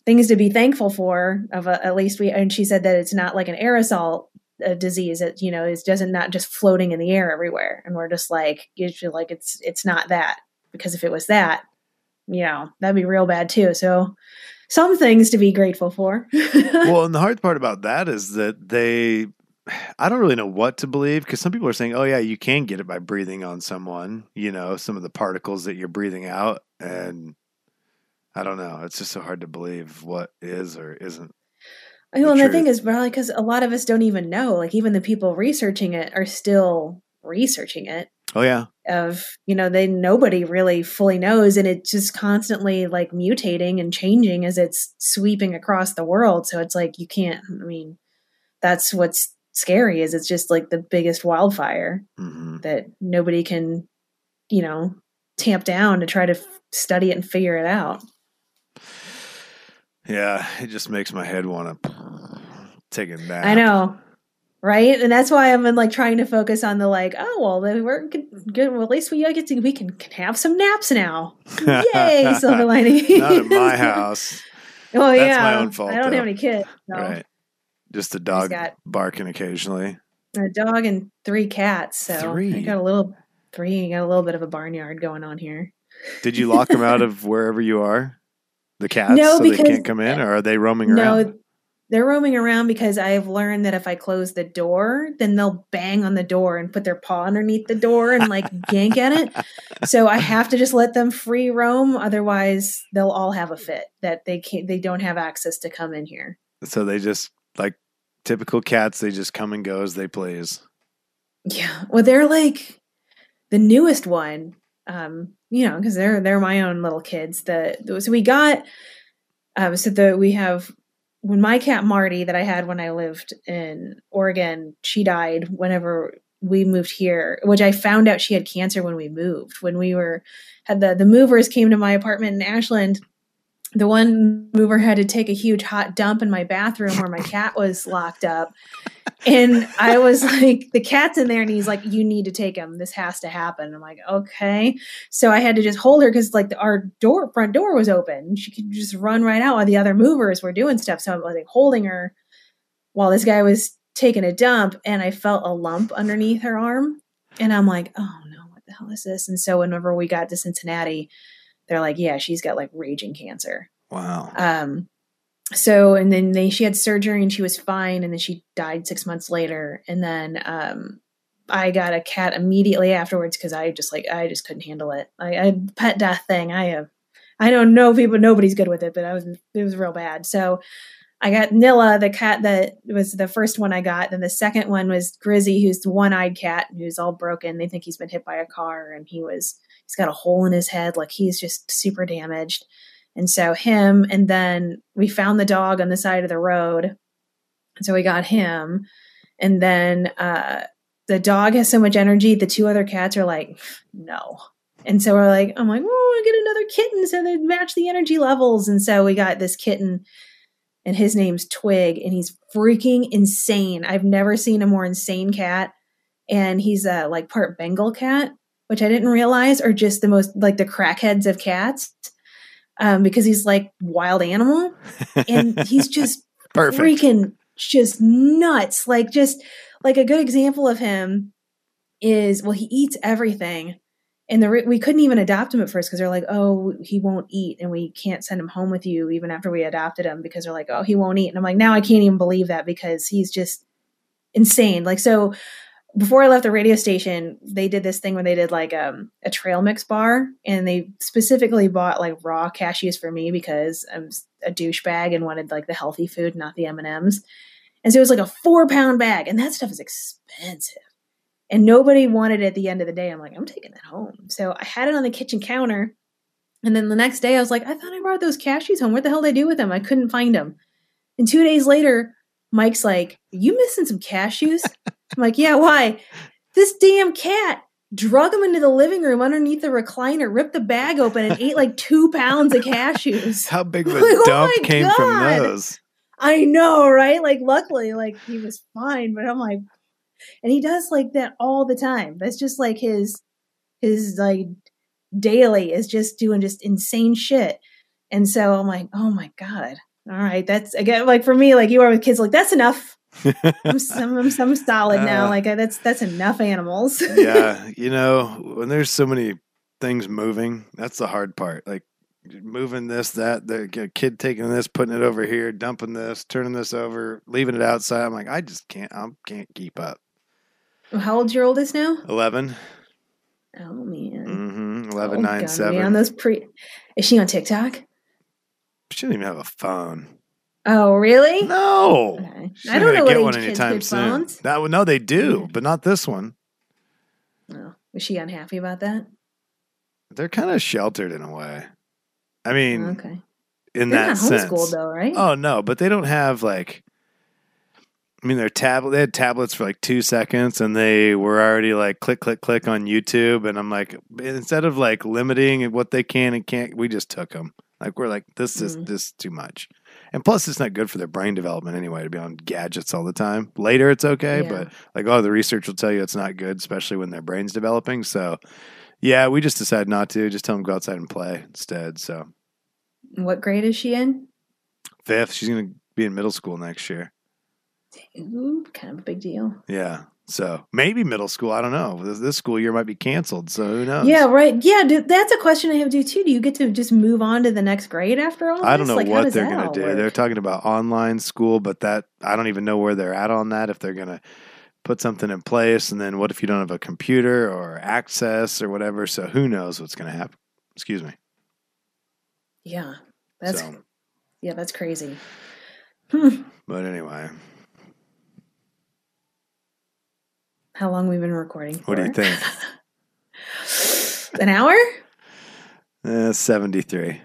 Speaker 2: things to be thankful for. Of a, at least we, and she said that it's not like an aerosol uh, disease. that, you know is doesn't not just floating in the air everywhere. And we're just like usually like it's it's not that because if it was that, you know that'd be real bad too. So some things to be grateful for.
Speaker 1: well, and the hard part about that is that they, I don't really know what to believe because some people are saying, oh, yeah, you can get it by breathing on someone, you know, some of the particles that you're breathing out. And I don't know. It's just so hard to believe what is or isn't.
Speaker 2: Well, and the thing is, probably because a lot of us don't even know. Like even the people researching it are still researching it.
Speaker 1: Oh, yeah.
Speaker 2: Of you know they nobody really fully knows and it's just constantly like mutating and changing as it's sweeping across the world so it's like you can't i mean that's what's scary is it's just like the biggest wildfire
Speaker 1: hmm
Speaker 2: that nobody can you know tamp down to try to f- study it and figure it out
Speaker 1: Yeah. It just makes my head want to take a nap.
Speaker 2: i know right and that's why i'm in, like trying to focus on the like oh well then we're good, good well at least we get to we can, can have some naps now yay silver lining
Speaker 1: Not at my house.
Speaker 2: Oh
Speaker 1: That's
Speaker 2: yeah,
Speaker 1: my own fault,
Speaker 2: I don't
Speaker 1: though.
Speaker 2: have any kids. So.
Speaker 1: Right. Just a dog
Speaker 2: got-
Speaker 1: barking occasionally.
Speaker 2: A dog and three cats. So I got a little three. I Got a little bit of a barnyard going on here.
Speaker 1: Did you lock them out of wherever you are? The cats,
Speaker 2: No,
Speaker 1: so they can't come in, or are they roaming around?
Speaker 2: They're roaming around because I've learned that if I close the door, then they'll bang on the door and put their paw underneath the door and like yank at it. So I have to just let them free roam. Otherwise, they'll all have a fit that they can't. They don't have access to come in here.
Speaker 1: So they just like typical cats. They just come and go as they please.
Speaker 2: Yeah. Well, they're like the newest one. Um, you know, because they're they're my own little kids. The so we got um so the we have when my cat Marty that I had when I lived in Oregon, she died whenever we moved here, which I found out she had cancer when we moved. When we were had the the movers came to my apartment in Ashland. The one mover had to take a huge hot dump in my bathroom where my cat was locked up. And I was like, the cat's in there, and he's like, You need to take him. This has to happen. I'm like, Okay. So I had to just hold her because like the, our door front door was open. She could just run right out while the other movers were doing stuff. So I was like holding her while this guy was taking a dump, and I felt a lump underneath her arm. And I'm like, Oh no, what the hell is this? And so whenever we got to Cincinnati, they're like, Yeah, she's got like raging cancer.
Speaker 1: Wow.
Speaker 2: Um, so and then they she had surgery and she was fine, and then she died six months later. And then um, I got a cat immediately afterwards because I just like I just couldn't handle it. I, I pet death thing. I have I don't know people. Nobody's good with it, but I was it was real bad. So I got Nilla, the cat that was the first one I got. Then the second one was Grizzy, who's the one-eyed cat who's all broken. They think he's been hit by a car, and he was he's got a hole in his head, like he's just super damaged. And so him, and then we found the dog on the side of the road. And so we got him. And then uh, the dog has so much energy. The two other cats are like, no. And so we're like, I'm like, oh, I get another kitten so they match the energy levels. And so we got this kitten, and his name's Twig, and he's freaking insane. I've never seen a more insane cat. And he's a like part Bengal cat, which I didn't realize are just the most like the crackheads of cats um, because he's like wild animal and he's just
Speaker 1: Perfect.
Speaker 2: freaking just nuts. Like just like a good example of him is well, he eats everything. and the re- we couldn't even adopt him at first because they're like, oh, he won't eat, and we can't send him home with you even after we adopted him because they're like, oh, he won't eat, and I'm like, now I can't even believe that because he's just insane. Like so, before I left the radio station, they did this thing where they did like um, a trail mix bar, and they specifically bought like raw cashews for me because I'm a douchebag and wanted like the healthy food, not the M and M's. And so it was like a four pound bag, and that stuff is expensive and nobody wanted it at the end of the day. I'm like, I'm taking that home. So I had it on the kitchen counter. And then the next day I was like, I thought I brought those cashews home. What the hell did I do with them? I couldn't find them. And two days later, Mike's like, You missing some cashews? I'm like, Yeah, why? This damn cat drug him into the living room underneath the recliner, ripped the bag open, and ate like two pounds of cashews.
Speaker 1: How big of a
Speaker 2: Like, oh
Speaker 1: dump
Speaker 2: my
Speaker 1: came from
Speaker 2: God.
Speaker 1: those?
Speaker 2: I know, right? Like, luckily, like he was fine, but I'm like, and he does like that all the time. That's just like his, his like daily is just doing just insane shit. And so I'm like, oh my god, all right, that's again like for me, like you are with kids, like that's enough. I'm, I'm, I'm, solid now.
Speaker 1: Uh,
Speaker 2: Like that's that's enough animals.
Speaker 1: yeah, you know, when there's so many things moving, that's the hard part. Like moving this, that, the kid taking this, putting it over here, dumping this, turning this over, leaving it outside. I'm like, I just can't. I can't keep up.
Speaker 2: How old's your oldest now?
Speaker 1: Eleven.
Speaker 2: Oh man,
Speaker 1: Mm-hmm. 11,
Speaker 2: Oh,
Speaker 1: 9,
Speaker 2: God,
Speaker 1: 7.
Speaker 2: man, those pre. Is she on TikTok?
Speaker 1: She doesn't even have a phone.
Speaker 2: Oh really?
Speaker 1: No.
Speaker 2: Okay. I don't know
Speaker 1: gonna
Speaker 2: what
Speaker 1: get
Speaker 2: age
Speaker 1: one
Speaker 2: kids
Speaker 1: anytime soon.
Speaker 2: phones.
Speaker 1: That would no, they do, but not this one.
Speaker 2: Oh, was she unhappy about that?
Speaker 1: They're kind of sheltered in a way. I mean,
Speaker 2: okay.
Speaker 1: in
Speaker 2: They're
Speaker 1: that
Speaker 2: not
Speaker 1: sense.
Speaker 2: though, right?
Speaker 1: Oh no, but they don't have like. I mean, their tablet. They had tablets for like two seconds, and they were already like click, click, click on YouTube. And I'm like, instead of like limiting what they can and can't, we just took them. Like we're like, this is
Speaker 2: Mm.
Speaker 1: this too much. And plus, it's not good for their brain development anyway to be on gadgets all the time. Later, it's okay,
Speaker 2: Yeah.
Speaker 1: but like, oh, the research will tell you it's not good, especially when their brain's developing. So, yeah, we just decided not to. Just tell them to go outside and play instead. So,
Speaker 2: What grade is she in?
Speaker 1: fifth, she's gonna be in middle school next year.
Speaker 2: Ooh, kind of a big deal.
Speaker 1: Yeah. So maybe middle school. I don't know. This, this school year might be canceled. So who knows?
Speaker 2: Yeah, right. Yeah, dude, that's a question I have too. Too. Do you get to just move on to the next grade after all?
Speaker 1: I don't
Speaker 2: this?
Speaker 1: know
Speaker 2: Like,
Speaker 1: what they're going to do.
Speaker 2: work?
Speaker 1: They're talking about online school, but that I don't even know where they're at on that. If they're going to put something in place, and then what if you don't have a computer or access or whatever? So who knows what's going to happen? Excuse me.
Speaker 2: Yeah, that's
Speaker 1: so,
Speaker 2: yeah, that's crazy. Hmm.
Speaker 1: but anyway,
Speaker 2: How long we've been recording?
Speaker 1: What do you think?
Speaker 2: An hour?
Speaker 1: seventy three.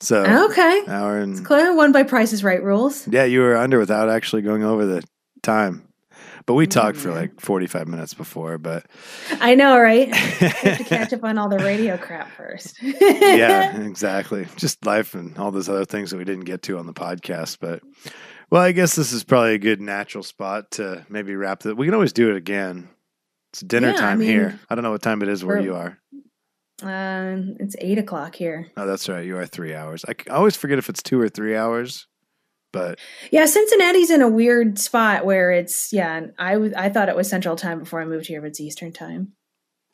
Speaker 1: So
Speaker 2: Okay.
Speaker 1: hour
Speaker 2: It's
Speaker 1: and
Speaker 2: clear. One by Price's Right rules.
Speaker 1: yeah, you were under without actually going over the time. But we talked for
Speaker 2: Mm.
Speaker 1: like forty five minutes before. But
Speaker 2: I know, right? I have to catch up on all the radio crap first.
Speaker 1: yeah, exactly. Just life and all those other things that we didn't get to on the podcast. But well, I guess this is probably a good natural spot to maybe wrap it. We can always do it again. It's dinner
Speaker 2: Yeah, I
Speaker 1: time
Speaker 2: mean,
Speaker 1: here. I don't know what time it is where you are.
Speaker 2: Um, it's eight o'clock here.
Speaker 1: Oh, that's right. You are three hours. I always forget if it's two or three hours. But
Speaker 2: Yeah, Cincinnati's in a weird spot where it's yeah. and I I thought it was Central Time before I moved here, but it's Eastern Time.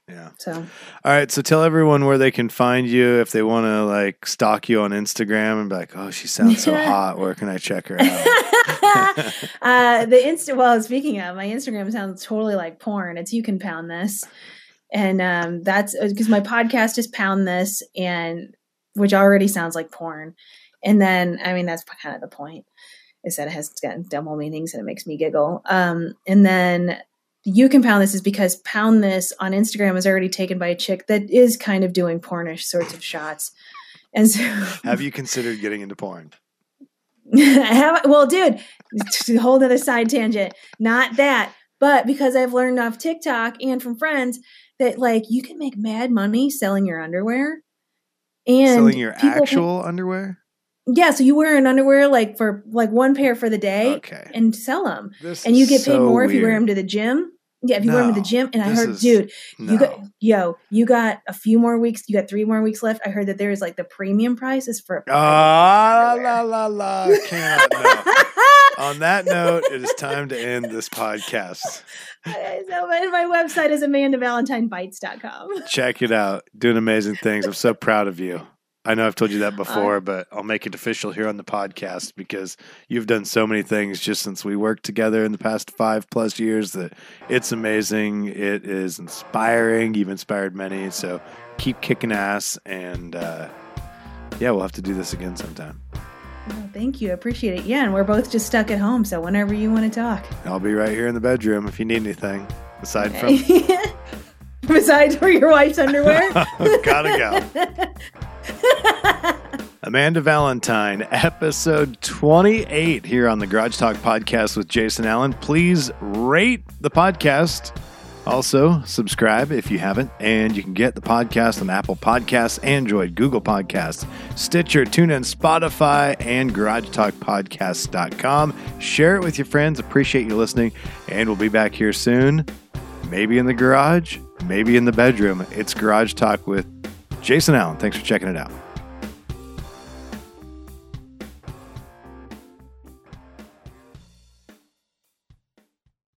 Speaker 1: Yeah.
Speaker 2: So
Speaker 1: All right. So tell everyone where they can find you if they want to like stalk you on Instagram and be like, oh, she sounds so hot. Where can I check her out?
Speaker 2: uh, the insta. Well, speaking of, my Instagram sounds totally like porn. It's you can pound this, and um, that's because my podcast is pound this, and which already sounds like porn. And then, I mean, that's kind of the point is that it has got double meanings and it makes me giggle. Um, and then you can pound this is because pound this on Instagram is already taken by a chick that is kind of doing pornish sorts of shots. And so
Speaker 1: Have you considered getting into porn?
Speaker 2: I have well, dude, whole other side tangent. Not that, but because I've learned off TikTok and from friends that like you can make mad money selling your underwear. And
Speaker 1: Selling your
Speaker 2: people can-
Speaker 1: actual underwear?
Speaker 2: yeah, so you wear an underwear like for like one pair for the day
Speaker 1: Okay.
Speaker 2: and sell them,
Speaker 1: This
Speaker 2: and you get paid
Speaker 1: so
Speaker 2: more if you wear them to the gym. Yeah, if you wear them to
Speaker 1: No,
Speaker 2: the gym. And I heard,
Speaker 1: is-
Speaker 2: dude,
Speaker 1: No.
Speaker 2: you got yo, you got a few more weeks. You got three more weeks left. I heard that there is like the premium price is for
Speaker 1: Ah, la la la! Cannot. On that note, it is time to end this podcast.
Speaker 2: so my, my website is amandavalentinebites.com.
Speaker 1: Check it out. Doing amazing things. I'm so proud of you. I know I've told you that before, uh, but I'll make it official here on the podcast because you've done so many things just since we worked together in the past five plus years that it's amazing. It is inspiring. You've inspired many. So keep kicking ass. And uh, yeah, we'll have to do this again sometime.
Speaker 2: Oh, thank you. I appreciate it. Yeah, and we're both just stuck at home. So whenever you want to talk,
Speaker 1: I'll be right here in the bedroom if you need anything aside okay.
Speaker 2: from. Besides for your wife's underwear?
Speaker 1: Gotta go. Amanda Valentine, episode 28 here on the Garage Talk podcast with Jason Allen. Please rate the podcast. Also, subscribe if you haven't, and you can get the podcast on Apple Podcasts, Android, Google Podcasts, Stitcher, TuneIn, Spotify, and GarageTalkPodcast.com. Share it with your friends. Appreciate you listening, and we'll be back here soon. Maybe in the garage, maybe in the bedroom. It's Garage Talk with Jason Allen. Thanks for checking it out.